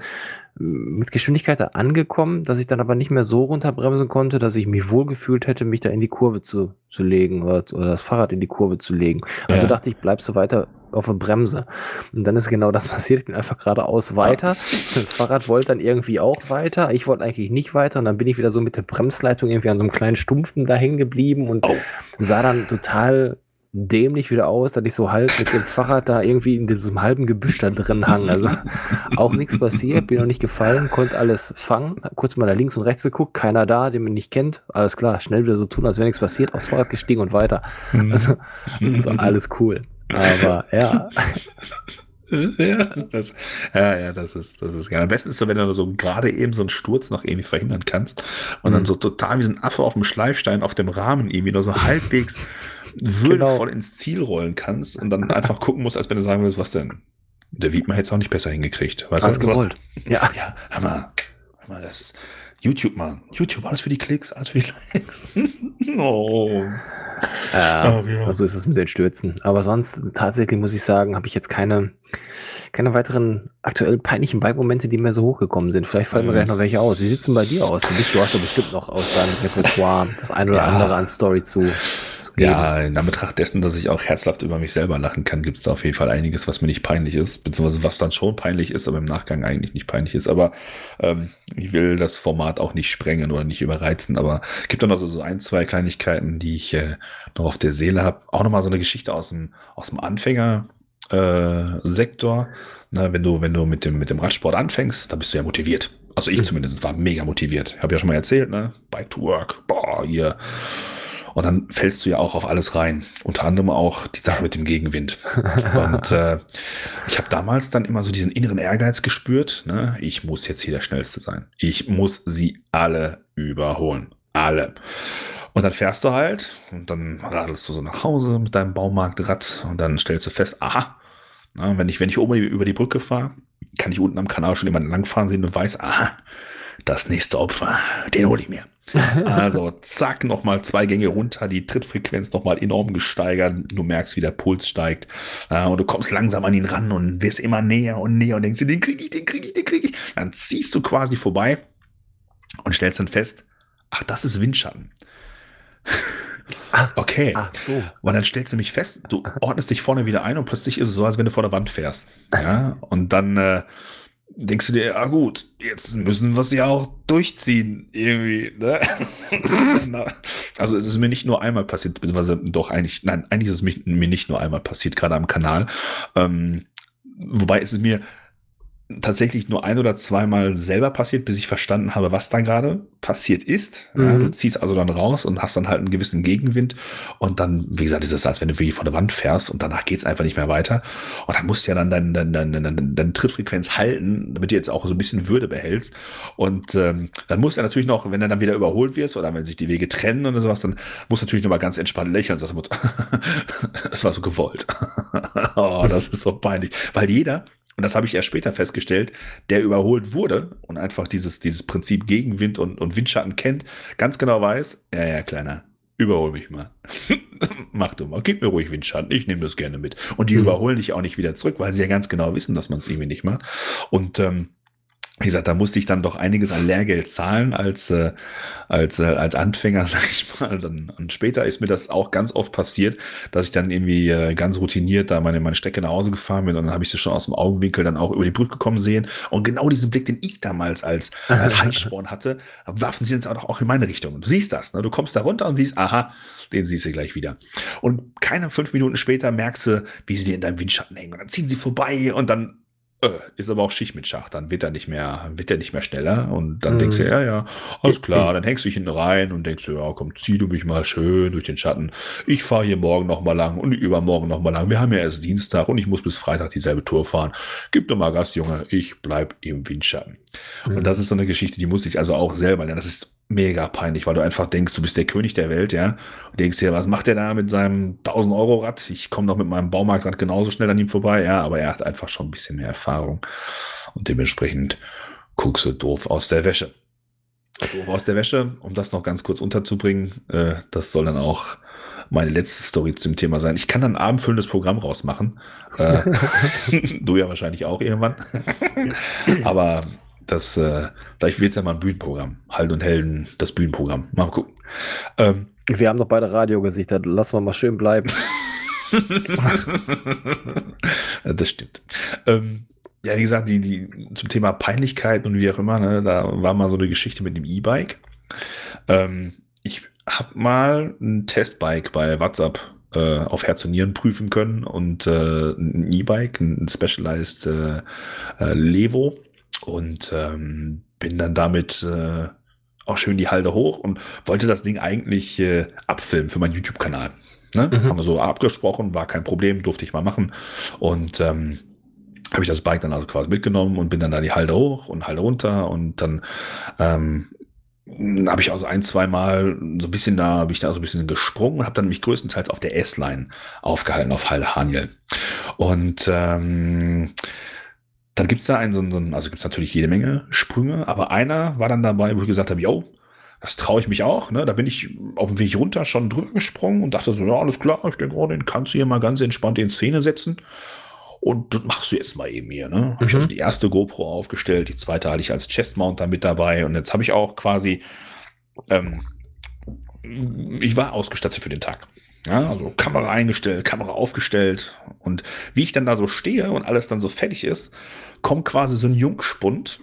mm, mit Geschwindigkeit da angekommen, dass ich dann aber nicht mehr so runterbremsen konnte, dass ich mich wohlgefühlt hätte, mich da in die Kurve zu, zu legen oder, oder das Fahrrad in die Kurve zu legen. Also Ja. dachte ich, bleibst du weiter auf der Bremse. Und dann ist genau das [laughs] passiert. Ich bin einfach geradeaus weiter. [laughs] Das Fahrrad wollte dann irgendwie auch weiter. Ich wollte eigentlich nicht weiter. Und dann bin ich wieder so mit der Bremsleitung irgendwie an so einem kleinen Stumpfen da hängen geblieben und Oh. sah dann total dämlich wieder aus, dass ich so halt mit dem Fahrrad da irgendwie in diesem halben Gebüsch da drin hang. Also auch nichts passiert, bin noch nicht gefallen, konnte alles fangen. Kurz mal nach links und rechts geguckt, keiner da, den man nicht kennt. Alles klar, schnell wieder so tun, als wäre nichts passiert, aufs Fahrrad gestiegen und weiter. Also, also alles cool. Aber ja, Ja, das, ja, ja, das ist, das ist geil. Am besten ist so, wenn du so gerade eben so einen Sturz noch irgendwie verhindern kannst und dann Mhm. so total wie so ein Affe auf dem Schleifstein auf dem Rahmen irgendwie nur so halbwegs würdevoll ins Ziel rollen kannst und dann einfach gucken musst, als wenn du sagen würdest, was denn? Der Wiedmer hätte es auch nicht besser hingekriegt. Weißt alles du? gewollt. Ja, Ja, hör mal, hör mal, das YouTube, Mann. YouTube, alles für die Klicks, alles für die Likes. [laughs] oh. Äh, Oh, ja. so ist es mit den Stürzen. Aber sonst, tatsächlich muss ich sagen, habe ich jetzt keine, keine weiteren aktuell peinlichen Bike-Momente, die mir so hochgekommen sind. Vielleicht fallen mir Mhm. gleich noch welche aus. Wie sieht's denn bei dir aus? Du, hast ja bestimmt noch aus deinem Repertoire das ein oder Ja. andere an Story zu. Ja, in Anbetracht dessen, dass ich auch herzhaft über mich selber lachen kann, gibt es da auf jeden Fall einiges, was mir nicht peinlich ist, beziehungsweise was dann schon peinlich ist, aber im Nachgang eigentlich nicht peinlich ist. Aber ähm, ich will das Format auch nicht sprengen oder nicht überreizen, aber es gibt dann also so ein, zwei Kleinigkeiten, die ich äh, noch auf der Seele habe. Auch nochmal so eine Geschichte aus dem, aus dem Anfänger. Äh, Sektor, Na, wenn du, wenn du mit dem, mit dem Radsport anfängst, da bist du ja motiviert. Also ich Mhm. zumindest war mega motiviert. Habe ja schon mal erzählt, ne? Bike to work, boah, hier. Und dann fällst du ja auch auf alles rein. Unter anderem auch die Sache mit dem Gegenwind. [laughs] Und äh, ich habe damals dann immer so diesen inneren Ehrgeiz gespürt. Ne? Ich muss jetzt hier der Schnellste sein. Ich muss sie alle überholen. Alle. Und dann fährst du halt und dann radelst du so nach Hause mit deinem Baumarktrad und dann stellst du fest, aha, na, wenn ich, wenn ich oben über die Brücke fahre, kann ich unten am Kanal schon jemanden langfahren sehen und weiß, aha, das nächste Opfer, den hole ich mir. Also zack, nochmal zwei Gänge runter, die Trittfrequenz nochmal enorm gesteigert. Du merkst, wie der Puls steigt. Äh, und du kommst langsam an ihn ran und wirst immer näher und näher und denkst dir, den krieg ich, den krieg ich, den krieg ich. Dann ziehst du quasi vorbei und stellst dann fest, ach, das ist Windschatten. Ach, Okay. Ach so. Und dann stellst du mich fest, du ordnest dich vorne wieder ein und plötzlich ist es so, als wenn du vor der Wand fährst. Ja, und dann äh, denkst du dir, ah gut, jetzt müssen wir es ja auch durchziehen, irgendwie. Ne? [laughs] Also es ist mir nicht nur einmal passiert, beziehungsweise doch eigentlich, nein, eigentlich ist es mir nicht nur einmal passiert, gerade am Kanal. Ähm, wobei es ist mir tatsächlich nur ein oder zweimal selber passiert, bis ich verstanden habe, was da gerade passiert ist. Ja, Mhm. du ziehst also dann raus und hast dann halt einen gewissen Gegenwind und dann, wie gesagt, ist es, als wenn du wirklich vor der Wand fährst und danach geht's einfach nicht mehr weiter. Und dann musst du ja dann deine dein, dein, dein, dein, deine Trittfrequenz halten, damit du jetzt auch so ein bisschen Würde behältst. Und ähm, dann musst du natürlich noch, wenn du dann wieder überholt wirst oder wenn sich die Wege trennen oder sowas, dann musst du natürlich noch mal ganz entspannt lächeln sagst, [laughs] das war so gewollt. [laughs] oh, das ist so peinlich. Weil jeder, und das habe ich erst später festgestellt, der überholt wurde und einfach dieses, dieses Prinzip Gegenwind und, und Windschatten kennt, ganz genau weiß, ja, ja, Kleiner, überhol mich mal. [laughs] Mach du mal, gib mir ruhig Windschatten, ich nehme das gerne mit. Und die Mhm. überholen dich auch nicht wieder zurück, weil sie ja ganz genau wissen, dass man es irgendwie nicht macht. Und ähm, wie gesagt, da musste ich dann doch einiges an Lehrgeld zahlen als, äh, als, äh, als Anfänger, [laughs] sag ich mal. Dann, und später ist mir das auch ganz oft passiert, dass ich dann irgendwie äh, ganz routiniert da meine, meine Strecke nach Hause gefahren bin und dann habe ich sie schon aus dem Augenwinkel dann auch über die Brücke kommen sehen. Und genau diesen Blick, den ich damals als, als [laughs] Heißsporn hatte, warfen sie jetzt auch, auch in meine Richtung. Und du siehst das, ne? du kommst da runter und siehst, aha, den siehst du gleich wieder. Und keine fünf Minuten später merkst du, wie sie dir in deinem Windschatten hängen. Und dann ziehen sie vorbei und dann ist aber auch Schicht mit Schach, dann wird er nicht mehr, wird er nicht mehr schneller und dann mhm. denkst du, ja, ja, alles klar, dann hängst du dich hinten rein und denkst du, ja, komm, zieh du mich mal schön durch den Schatten. Ich fahre hier morgen noch mal lang und übermorgen noch mal lang. Wir haben ja erst Dienstag und ich muss bis Freitag dieselbe Tour fahren. Gib doch mal Gas, Junge, ich bleib im Windschatten. Mhm. Und das ist so eine Geschichte, die muss ich also auch selber lernen. Das ist mega peinlich, weil du einfach denkst, du bist der König der Welt, ja. Und denkst dir, was macht der da mit seinem 1000 Euro Rad? Ich komme doch mit meinem Baumarktrad genauso schnell an ihm vorbei, ja. Aber er hat einfach schon ein bisschen mehr Erfahrung und dementsprechend guckst du doof aus der Wäsche. Doof aus der Wäsche, um das noch ganz kurz unterzubringen, äh, das soll dann auch meine letzte Story zum Thema sein. Ich kann dann ein abendfüllendes Programm rausmachen. Äh, [laughs] [laughs] du ja wahrscheinlich auch irgendwann. [laughs] Aber das, äh, vielleicht wird es ja mal ein Bühnenprogramm. Halt und Helden, das Bühnenprogramm. Mal gucken. Ähm, wir haben doch beide Radiogesichter, lassen wir mal schön bleiben. [laughs] das stimmt. Ähm, ja, wie gesagt, die, die, zum Thema Peinlichkeit und wie auch immer, ne, da war mal so eine Geschichte mit dem E-Bike. Ähm, ich habe mal ein Testbike bei WhatsApp äh, auf Herz und Nieren prüfen können und äh, ein E-Bike, ein Specialized äh, äh Levo und ähm, bin dann damit äh, auch schön die Halde hoch und wollte das Ding eigentlich äh, abfilmen für meinen YouTube-Kanal. Ne? Mhm. Haben wir so abgesprochen, war kein Problem, durfte ich mal machen. Und ähm, habe ich das Bike dann also quasi mitgenommen und bin dann da die Halde hoch und Halde runter und dann ähm, habe ich also ein, zwei Mal so ein bisschen da, habe ich da so ein bisschen gesprungen und habe dann mich größtenteils auf der S-Line aufgehalten, auf Halde Haniel. Und ähm, dann gibt's da einen, so, einen, also gibt's natürlich jede Menge Sprünge, aber einer war dann dabei, wo ich gesagt habe, yo, das traue ich mich auch. Ne? Da bin ich auf dem Weg runter schon drüber gesprungen und dachte so, ja, alles klar, ich denke, oh, den kannst du hier mal ganz entspannt in Szene setzen. Und das machst du jetzt mal eben hier. Ne? Habe ich mhm. also die erste GoPro aufgestellt, die zweite hatte ich als Chestmounter mit dabei und jetzt habe ich auch quasi, ähm, ich war ausgestattet für den Tag. Ja, also Kamera eingestellt, Kamera aufgestellt und wie ich dann da so stehe und alles dann so fertig ist, kommt quasi so ein Jungspund,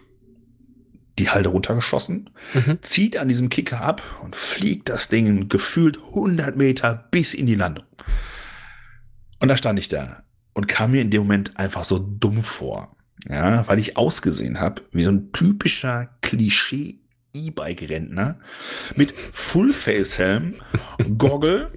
die Halde runtergeschossen, mhm. zieht an diesem Kicker ab und fliegt das Ding gefühlt 100 Meter bis in die Landung. Und da stand ich da und kam mir in dem Moment einfach so dumm vor. Ja, weil ich ausgesehen habe wie so ein typischer Klischee E-Bike-Rentner mit Full-Face-Helm, [laughs] Goggle,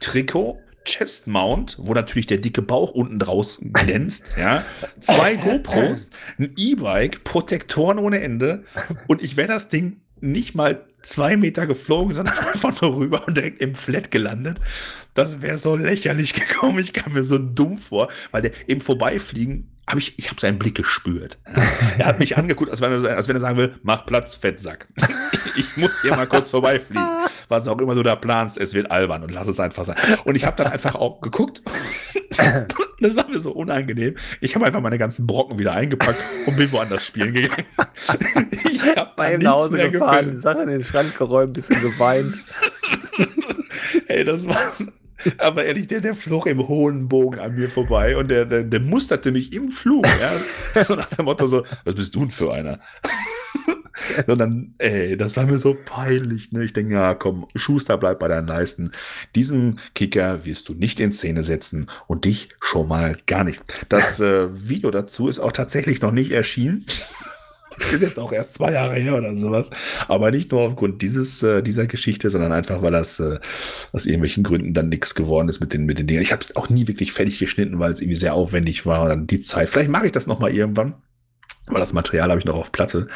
Trikot Chest Mount, wo natürlich der dicke Bauch unten draus glänzt, ja. Zwei [laughs] GoPros, ein E-Bike, Protektoren ohne Ende und ich wäre das Ding nicht mal zwei Meter geflogen, sondern [laughs] einfach nur rüber und direkt im Flat gelandet. Das wäre so lächerlich [laughs] gekommen. Ich kam mir so dumm vor, weil der im Vorbeifliegen habe ich, ich habe seinen Blick gespürt. [laughs] Er hat mich angeguckt, als wenn, er, als wenn er sagen will, mach Platz, Fettsack. [laughs] ich muss hier mal kurz vorbeifliegen. Was auch immer du da planst, es wird albern und lass es einfach sein. Und ich habe dann einfach auch geguckt. [laughs] das war mir so unangenehm. Ich habe einfach meine ganzen Brocken wieder eingepackt und bin woanders spielen gegangen. ich habe bei nach Hause gefahren, die Sache in den Schrank geräumt, ein bisschen geweint. Ey, das war, aber ehrlich, der, der flog im hohen Bogen an mir vorbei und der, der, der musterte mich im Flug. Ja? So nach dem Motto: so, Was bist du denn für einer? [laughs] Sondern, ey, das war mir so peinlich. Ne? Ich denke, ja, komm, Schuster, bleib bei deinen Leisten. Diesen Kicker wirst du nicht in Szene setzen und dich schon mal gar nicht. Das äh, Video dazu ist auch tatsächlich noch nicht erschienen. [laughs] Ist jetzt auch erst zwei Jahre her oder sowas. Aber nicht nur aufgrund dieses, äh, dieser Geschichte, sondern einfach, weil das äh, aus irgendwelchen Gründen dann nichts geworden ist mit den, mit den Dingen. Ich habe es auch nie wirklich fertig geschnitten, weil es irgendwie sehr aufwendig war. Und dann die Zeit. Vielleicht mache ich das nochmal irgendwann. Weil das Material habe ich noch auf Platte.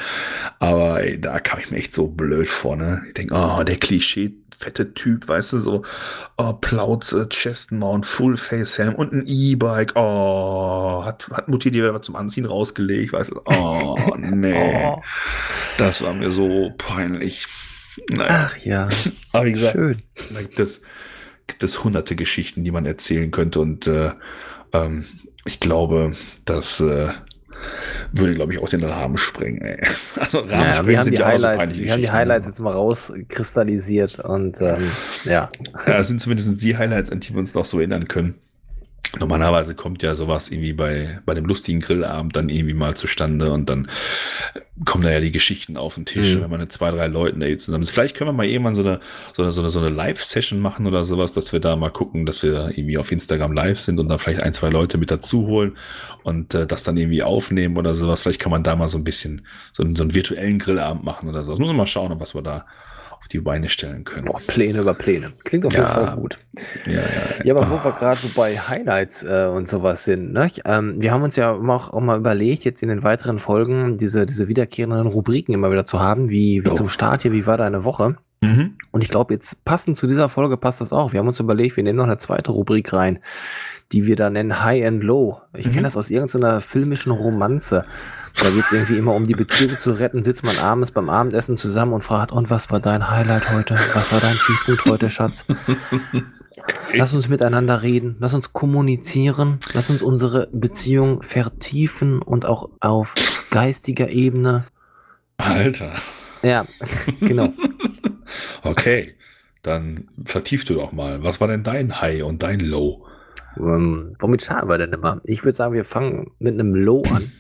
Aber ey, da kam ich mir echt so blöd vor, ne? Ich denke, oh, der Klischee fette Typ, weißt du, so oh, Plauze, Chestmount, Full Face Helm und ein E-Bike. Oh, hat, hat Mutti dir was zum Anziehen rausgelegt, weißt du? Oh, [laughs] nee. oh. Das war mir so peinlich. Naja. Ach ja. [laughs] Aber wie gesagt, Schön. da gibt es, gibt es hunderte Geschichten, die man erzählen könnte und äh, ähm, ich glaube, dass äh, würde, glaube ich, auch den Rahmen sprengen. Ey. [laughs] Also Rahmen ja, wir haben die Highlights, wir haben die Highlights jetzt mal rauskristallisiert und ähm, ja. Ja, das sind zumindest die Highlights, an die wir uns noch so erinnern können. Normalerweise kommt ja sowas irgendwie bei, bei dem lustigen Grillabend dann irgendwie mal zustande und dann kommen da ja die Geschichten auf den Tisch, Mhm. wenn man mit zwei, drei Leuten da zusammen ist. Vielleicht können wir mal irgendwann so eine, so eine, so eine, so eine Live-Session machen oder sowas, dass wir da mal gucken, dass wir irgendwie auf Instagram live sind und da vielleicht ein, zwei Leute mit dazu holen und äh, das dann irgendwie aufnehmen oder sowas. Vielleicht kann man da mal so ein bisschen so, einen- so einen virtuellen Grillabend machen oder so. Das muss man mal schauen, was wir da auf die Beine stellen können. Boah, Pläne über Pläne. Klingt auf jeden Ja. Fall gut. Ja, ja, Ja, aber wo Ah. wir gerade so bei Highlights äh, und sowas sind, ne? Ähm, wir haben uns ja auch, auch mal überlegt, jetzt in den weiteren Folgen diese, diese wiederkehrenden Rubriken immer wieder zu haben, wie, wie Jo. zum Start hier, wie war deine Woche? Mhm. Und ich glaube, jetzt passend zu dieser Folge passt das auch. Wir haben uns überlegt, wir nehmen noch eine zweite Rubrik rein, die wir da nennen High and Low. Ich Mhm. kenne das aus irgendeiner filmischen Romanze. Da geht es irgendwie immer um die Beziehung zu retten, sitzt man abends beim Abendessen zusammen und fragt, und was war dein Highlight heute? Was war dein Tiefpunkt heute, Schatz? [laughs] Lass uns miteinander reden, lass uns kommunizieren, lass uns unsere Beziehung vertiefen und auch auf geistiger Ebene. Alter. Ja, [laughs] genau. Okay, dann vertief du doch mal. Was war denn dein High und dein Low? Ähm, womit starten wir denn immer? Ich würde sagen, wir fangen mit einem Low an.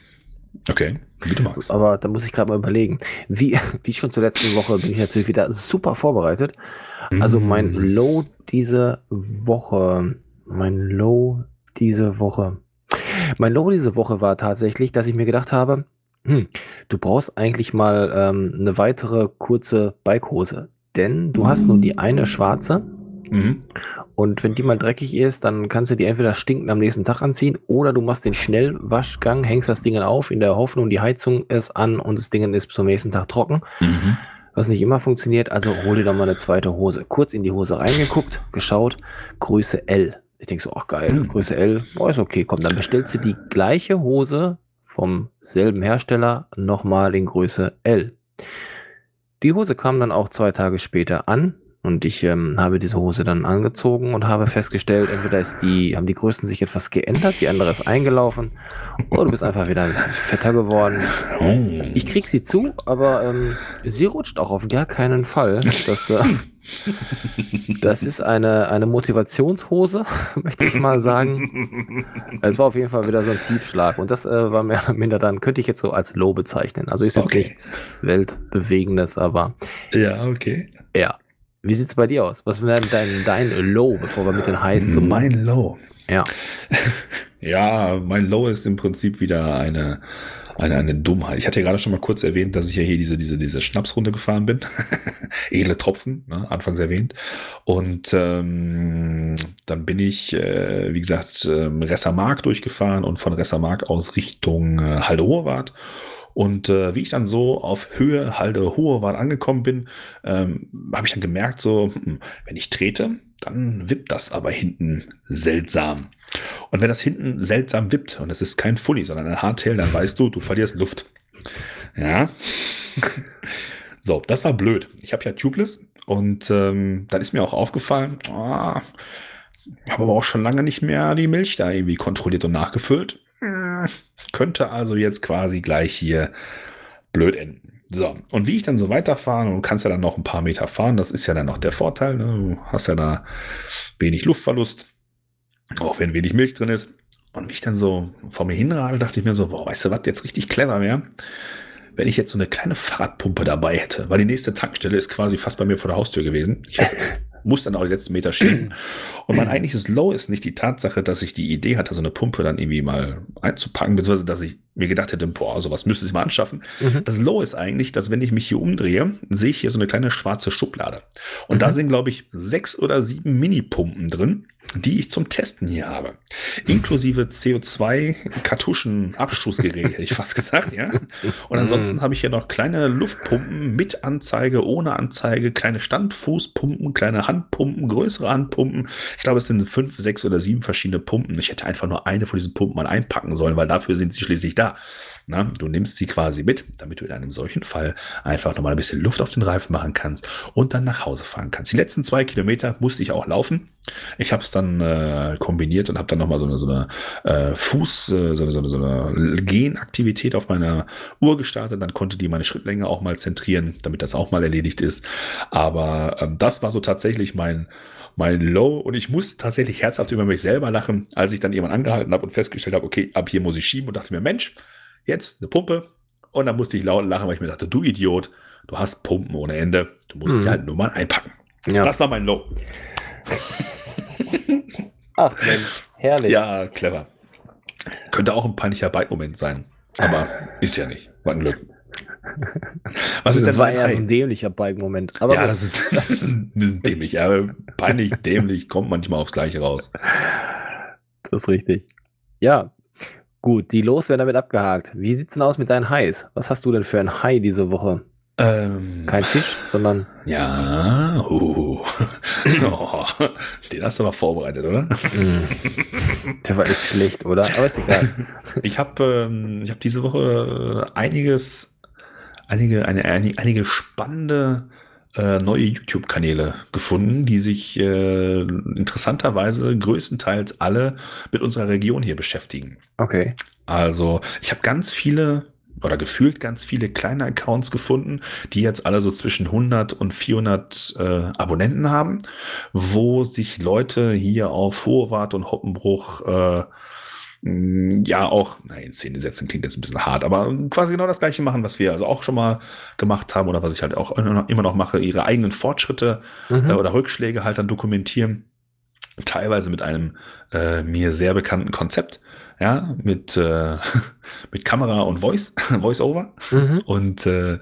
Okay, wie du magst. Aber da muss ich gerade mal überlegen. Wie, [laughs] wie schon zur letzten Woche bin ich natürlich wieder super vorbereitet. Also mein Mm. Low diese Woche, mein Low diese Woche. Mein Low diese Woche war tatsächlich, dass ich mir gedacht habe, hm, du brauchst eigentlich mal ähm, eine weitere kurze Bikehose. Denn du hast nur die eine schwarze Mhm. und wenn die mal dreckig ist, dann kannst du die entweder stinkend am nächsten Tag anziehen oder du machst den Schnellwaschgang, hängst das Ding auf in der Hoffnung, die Heizung ist an und das Ding ist bis zum nächsten Tag trocken. Mhm. Was nicht immer funktioniert, also hol dir doch mal eine zweite Hose. Kurz in die Hose reingeguckt, geschaut, Größe L. Ich denke so, ach geil, Hm. Größe L, oh, ist okay, komm, dann bestellst du die gleiche Hose vom selben Hersteller nochmal in Größe L. Die Hose kam dann auch zwei Tage später an und ich ähm, habe diese Hose dann angezogen und habe festgestellt, entweder ist die, haben die Größen sich etwas geändert, die andere ist eingelaufen oder du bist einfach wieder ein bisschen fetter geworden. Oh. Ich krieg sie zu, aber ähm, sie rutscht auch auf gar keinen Fall. Das, äh, [laughs] das ist eine, eine Motivationshose, [laughs] möchte ich mal sagen. Es war auf jeden Fall wieder so ein Tiefschlag und das äh, war mehr oder minder dann, könnte ich jetzt so als Low bezeichnen. Also ist jetzt Okay. nichts Weltbewegendes, aber ja, okay. ja. Wie sieht's bei dir aus? Was wäre dein, dein Low, bevor wir mit den Highs zum mein Low. Ja. [laughs] Ja, mein Low ist im Prinzip wieder eine, eine, eine Dummheit. Ich hatte ja gerade schon mal kurz erwähnt, dass ich ja hier diese, diese, diese Schnapsrunde gefahren bin. [laughs] Edle Tropfen, ne, anfangs erwähnt. Und ähm, dann bin ich, äh, wie gesagt, ähm, Ressermark durchgefahren und von Ressermark aus Richtung äh, Halde Hohewart. Und äh, wie ich dann so auf Höhe Halde Hohewart angekommen bin, ähm, habe ich dann gemerkt, so, hm, wenn ich trete, dann wippt das aber hinten seltsam. Und wenn das hinten seltsam wippt und es ist kein Fully, sondern ein Hardtail, dann weißt du, du verlierst Luft. Ja. [laughs] so, das war blöd. Ich habe ja Tubeless und ähm, dann ist mir auch aufgefallen, ah, ich habe aber auch schon lange nicht mehr die Milch da irgendwie kontrolliert und nachgefüllt. Könnte also jetzt quasi gleich hier blöd enden. So, und wie ich dann so weiterfahren und kannst ja dann noch ein paar Meter fahren, das ist ja dann noch der Vorteil, ne? du hast ja da wenig Luftverlust, auch wenn wenig Milch drin ist. Und wie ich dann so vor mir hinradel, dachte ich mir so, boah, weißt du was, jetzt richtig clever wäre, wenn ich jetzt so eine kleine Fahrradpumpe dabei hätte, weil die nächste Tankstelle ist quasi fast bei mir vor der Haustür gewesen. Ich [laughs] muss dann auch die letzten Meter schieben. Und mein eigentliches Low ist nicht die Tatsache, dass ich die Idee hatte, so eine Pumpe dann irgendwie mal einzupacken, beziehungsweise dass ich mir gedacht hätte, boah, sowas müsste ich mal anschaffen. Mhm. Das Low ist eigentlich, dass wenn ich mich hier umdrehe, sehe ich hier so eine kleine schwarze Schublade. Und da Mhm. sind, glaube ich, sechs oder sieben Mini-Pumpen drin, die ich zum Testen hier habe. Inklusive CO2-Kartuschen-Abstoßgerät, hätte ich fast gesagt, ja. Und ansonsten Mhm. habe ich hier noch kleine Luftpumpen mit Anzeige, ohne Anzeige, kleine Standfußpumpen, kleine Handpumpen, größere Handpumpen. Ich glaube, es sind fünf, sechs oder sieben verschiedene Pumpen. Ich hätte einfach nur eine von diesen Pumpen mal einpacken sollen, weil dafür sind sie schließlich da. Na, du nimmst sie quasi mit, damit du in einem solchen Fall einfach nochmal ein bisschen Luft auf den Reifen machen kannst und dann nach Hause fahren kannst. Die letzten zwei Kilometer musste ich auch laufen. Ich habe es dann äh, kombiniert und habe dann nochmal so eine, so eine äh, Fuß, äh, so eine, so eine, so eine Genaktivität auf meiner Uhr gestartet. Dann konnte die meine Schrittlänge auch mal zentrieren, damit das auch mal erledigt ist. Aber ähm, das war so tatsächlich mein mein Low und ich muss tatsächlich herzhaft über mich selber lachen, als ich dann jemand angehalten habe und festgestellt habe, okay, ab hier muss ich schieben und dachte mir, Mensch, jetzt eine Pumpe. Und dann musste ich laut lachen, weil ich mir dachte, du Idiot, du hast Pumpen ohne Ende, du musst Mhm. sie halt nur mal einpacken. Ja. Das war mein Low. [laughs] Ach Mensch, herrlich. Ja, clever. Könnte auch ein peinlicher Bike-Moment sein. Aber ist ja nicht. War ein Glück. [laughs] Was ist das denn war High? ein dämlicher Bike-Moment. Aber ja, das ist, [laughs] das ist dämlich. Ja, peinlich, dämlich, kommt manchmal aufs Gleiche raus. das ist richtig. Ja, gut, die Los werden damit abgehakt. Wie sieht's denn aus mit deinen Highs? Was hast du denn für ein High diese Woche? Ähm, Kein Fisch, sondern ja, uh. [laughs] oh, den hast du aber vorbereitet, oder? mh, der war echt schlecht, oder? Aber ist egal. [laughs] Ich habe ähm, ich hab diese Woche äh, einiges, einige, eine, eine, einige spannende äh, neue YouTube-Kanäle gefunden, die sich äh, interessanterweise größtenteils alle mit unserer Region hier beschäftigen. Okay. Also ich habe ganz viele oder gefühlt ganz viele kleine Accounts gefunden, die jetzt alle so zwischen 100 und 400 äh, Abonnenten haben, wo sich Leute hier auf Hohewart und Hoppenbruch äh, ja auch, nein, in Szene setzen klingt jetzt ein bisschen hart, aber quasi genau das gleiche machen, was wir also auch schon mal gemacht haben oder was ich halt auch immer noch- immer noch mache, ihre eigenen Fortschritte Mhm. äh, oder Rückschläge halt dann dokumentieren. Teilweise mit einem äh, mir sehr bekannten Konzept, ja, mit, äh, [laughs] mit Kamera und Voice, [laughs] Voice-Over. Mhm. Und äh,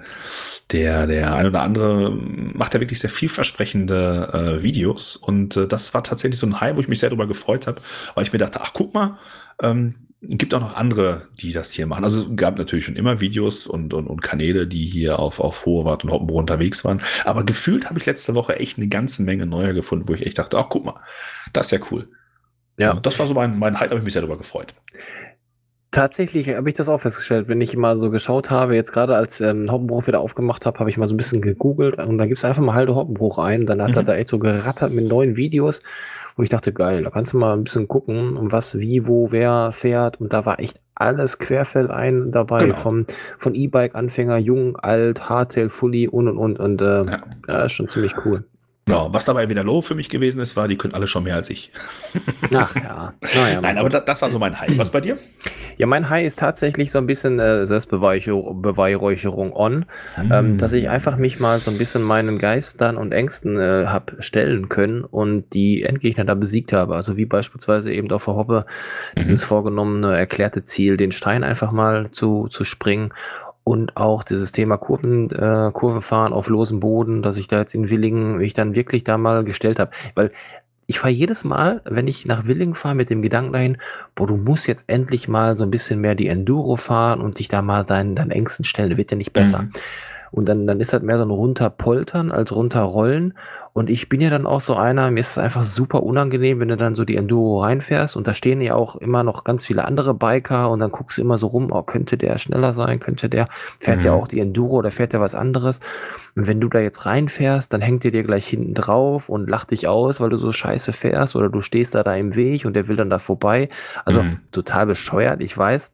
der, der ein oder andere macht ja wirklich sehr vielversprechende äh, Videos. Und äh, das war tatsächlich so ein High, wo ich mich sehr darüber gefreut habe, weil ich mir dachte, ach guck mal, ähm, gibt auch noch andere, die das hier machen. Also es gab natürlich schon immer Videos und, und, und Kanäle, die hier auf, auf Hohewart und Hoppenbruch unterwegs waren. Aber gefühlt habe ich letzte Woche echt eine ganze Menge neuer gefunden, wo ich echt dachte, ach guck mal, das ist ja cool. Ja. Und das war so mein, mein Hype, habe ich mich sehr darüber gefreut. Tatsächlich habe ich das auch festgestellt, wenn ich mal so geschaut habe, jetzt gerade als ähm, Hoppenbruch wieder aufgemacht habe, habe ich mal so ein bisschen gegoogelt und da gibt's einfach mal Halde Hoppenbruch ein. Dann hat er Mhm. da echt so gerattert mit neuen Videos, wo ich dachte, geil, da kannst du mal ein bisschen gucken, um was, wie, wo, wer fährt. Und da war echt alles querfeldein dabei, Genau. vom, von E-Bike-Anfänger, jung, alt, Hardtail, Fully und und und. Und äh, Ja. ja, ist schon ziemlich cool. Genau. Was dabei wieder low für mich gewesen ist, war, die können alle schon mehr als ich. Ach ja. Naja, [laughs] Nein, aber da, das war so mein Hype. Was bei dir? Ja, mein High ist tatsächlich so ein bisschen äh, Selbstbeweihräucherung on, ähm, dass ich einfach mich mal so ein bisschen meinen Geistern und Ängsten äh, hab stellen können und die Endgegner da besiegt habe. Also wie beispielsweise eben auf der Hoppe dieses vorgenommene erklärte Ziel, den Stein einfach mal zu, zu springen. Und auch dieses Thema Kurven, äh, Kurve fahren auf losem Boden, dass ich da jetzt in Willingen mich dann wirklich da mal gestellt habe. Weil ich fahre jedes Mal, wenn ich nach Willingen fahre, mit dem Gedanken dahin, boah, du musst jetzt endlich mal so ein bisschen mehr die Enduro fahren und dich da mal deinen, deinen Ängsten stellen, wird ja nicht besser. Mhm. Und dann, dann ist halt mehr so ein runterpoltern als runterrollen. Und ich bin ja dann auch so einer, mir ist es einfach super unangenehm, wenn du dann so die Enduro reinfährst und da stehen ja auch immer noch ganz viele andere Biker und dann guckst du immer so rum, oh, könnte der schneller sein, könnte der, fährt ja Mhm. auch die Enduro oder fährt der was anderes. Und wenn du da jetzt reinfährst, dann hängt der dir gleich hinten drauf und lacht dich aus, weil du so scheiße fährst oder du stehst da da im Weg und der will dann da vorbei. Also Mhm. total bescheuert, ich weiß.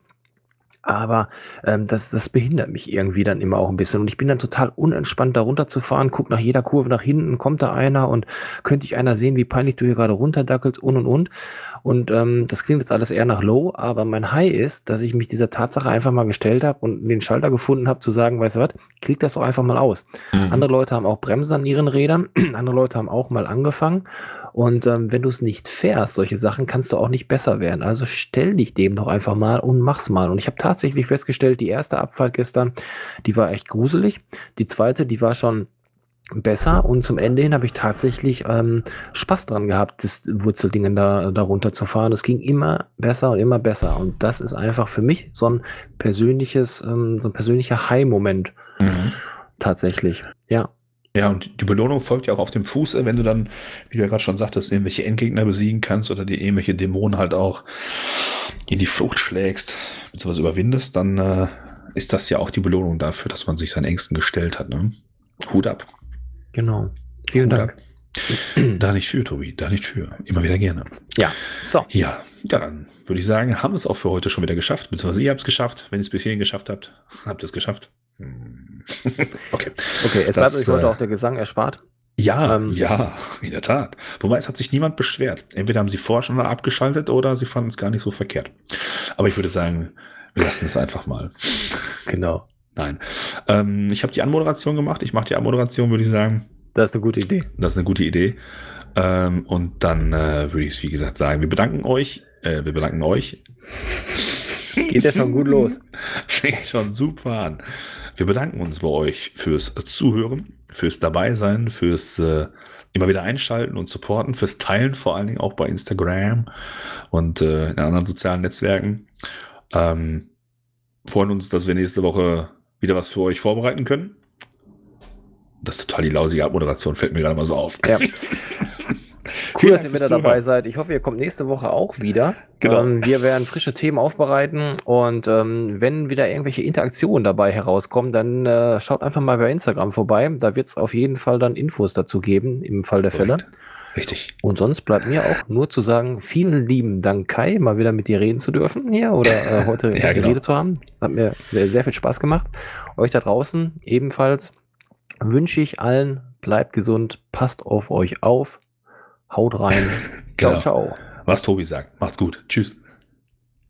Aber ähm, das, das behindert mich irgendwie dann immer auch ein bisschen. Und ich bin dann total unentspannt, da runterzufahren, guck nach jeder Kurve nach hinten, kommt da einer und könnte ich einer sehen, wie peinlich du hier gerade runterdackelst und und und. Und ähm, das klingt jetzt alles eher nach Low, aber mein High ist, dass ich mich dieser Tatsache einfach mal gestellt habe und den Schalter gefunden habe, zu sagen, weißt du was, klick das doch einfach mal aus. Mhm. Andere Leute haben auch Bremsen an ihren Rädern, [clears throat] andere Leute haben auch mal angefangen. Und ähm, wenn du es nicht fährst, solche Sachen, kannst du auch nicht besser werden. Also stell dich dem doch einfach mal und mach's mal. Und ich habe tatsächlich festgestellt, die erste Abfahrt gestern, die war echt gruselig. Die zweite, die war schon besser und zum Ende hin habe ich tatsächlich ähm, Spaß dran gehabt, das Wurzeldingen da, da runterzufahren. Es ging immer besser und immer besser. Und das ist einfach für mich so ein persönliches, ähm, so ein persönlicher High-Moment Mhm. tatsächlich. Ja. Ja, und die Belohnung folgt ja auch auf dem Fuße, wenn du dann, wie du ja gerade schon sagtest, irgendwelche Endgegner besiegen kannst oder dir irgendwelche Dämonen halt auch in die Flucht schlägst, beziehungsweise überwindest, dann äh, ist das ja auch die Belohnung dafür, dass man sich seinen Ängsten gestellt hat. Ne? Hut ab. Genau. Vielen Hut Dank. ab. Da nicht für, Tobi, da nicht für. Immer wieder gerne. Ja, so. Ja, ja, dann würde ich sagen, haben wir es auch für heute schon wieder geschafft, beziehungsweise ihr habt es geschafft. Wenn ihr es bis hierhin geschafft habt, habt ihr es geschafft. Hm. [laughs] okay. Okay, es bleibt euch heute äh, auch der Gesang erspart. Ja, Ähm, ja, [laughs] in der Tat. Wobei es hat sich niemand beschwert. Entweder haben sie vorher schon mal abgeschaltet oder sie fanden es gar nicht so verkehrt. Aber ich würde sagen, wir lassen es einfach mal. [laughs] Genau. Nein. Ähm, ich habe die Anmoderation gemacht. Ich mache die Anmoderation, würde ich sagen. Das ist eine gute Idee. Das ist eine gute Idee. Ähm, und dann äh, würde ich es, wie gesagt, sagen. Wir bedanken euch. Äh, wir bedanken euch. Geht ja schon gut los. Fängt schon super an. Wir bedanken uns bei euch fürs Zuhören, fürs Dabeisein, fürs äh, immer wieder einschalten und supporten, fürs Teilen, vor allen Dingen auch bei Instagram und äh, in anderen sozialen Netzwerken. Ähm, freuen uns, dass wir nächste Woche wieder was für euch vorbereiten können. Das ist total die lausige Abmoderation, fällt mir gerade mal so auf. Ja. [laughs] Cool, dass ihr wieder dabei Zuhören. seid. Ich hoffe, ihr kommt nächste Woche auch wieder. Genau. Ähm, wir werden frische Themen aufbereiten und ähm, wenn wieder irgendwelche Interaktionen dabei herauskommen, dann äh, schaut einfach mal bei Instagram vorbei. Da wird es auf jeden Fall dann Infos dazu geben, im Fall der Fälle. Richtig. Und sonst bleibt mir auch nur zu sagen, vielen lieben Dank, Kai, mal wieder mit dir reden zu dürfen hier oder äh, [laughs] heute Ja, genau. geredet zu haben. Hat mir sehr, sehr viel Spaß gemacht. Euch da draußen ebenfalls wünsche ich allen, bleibt gesund, passt auf euch auf, haut rein. [laughs] Ciao, Genau. ciao. Was Tobi sagt. Macht's gut. Tschüss.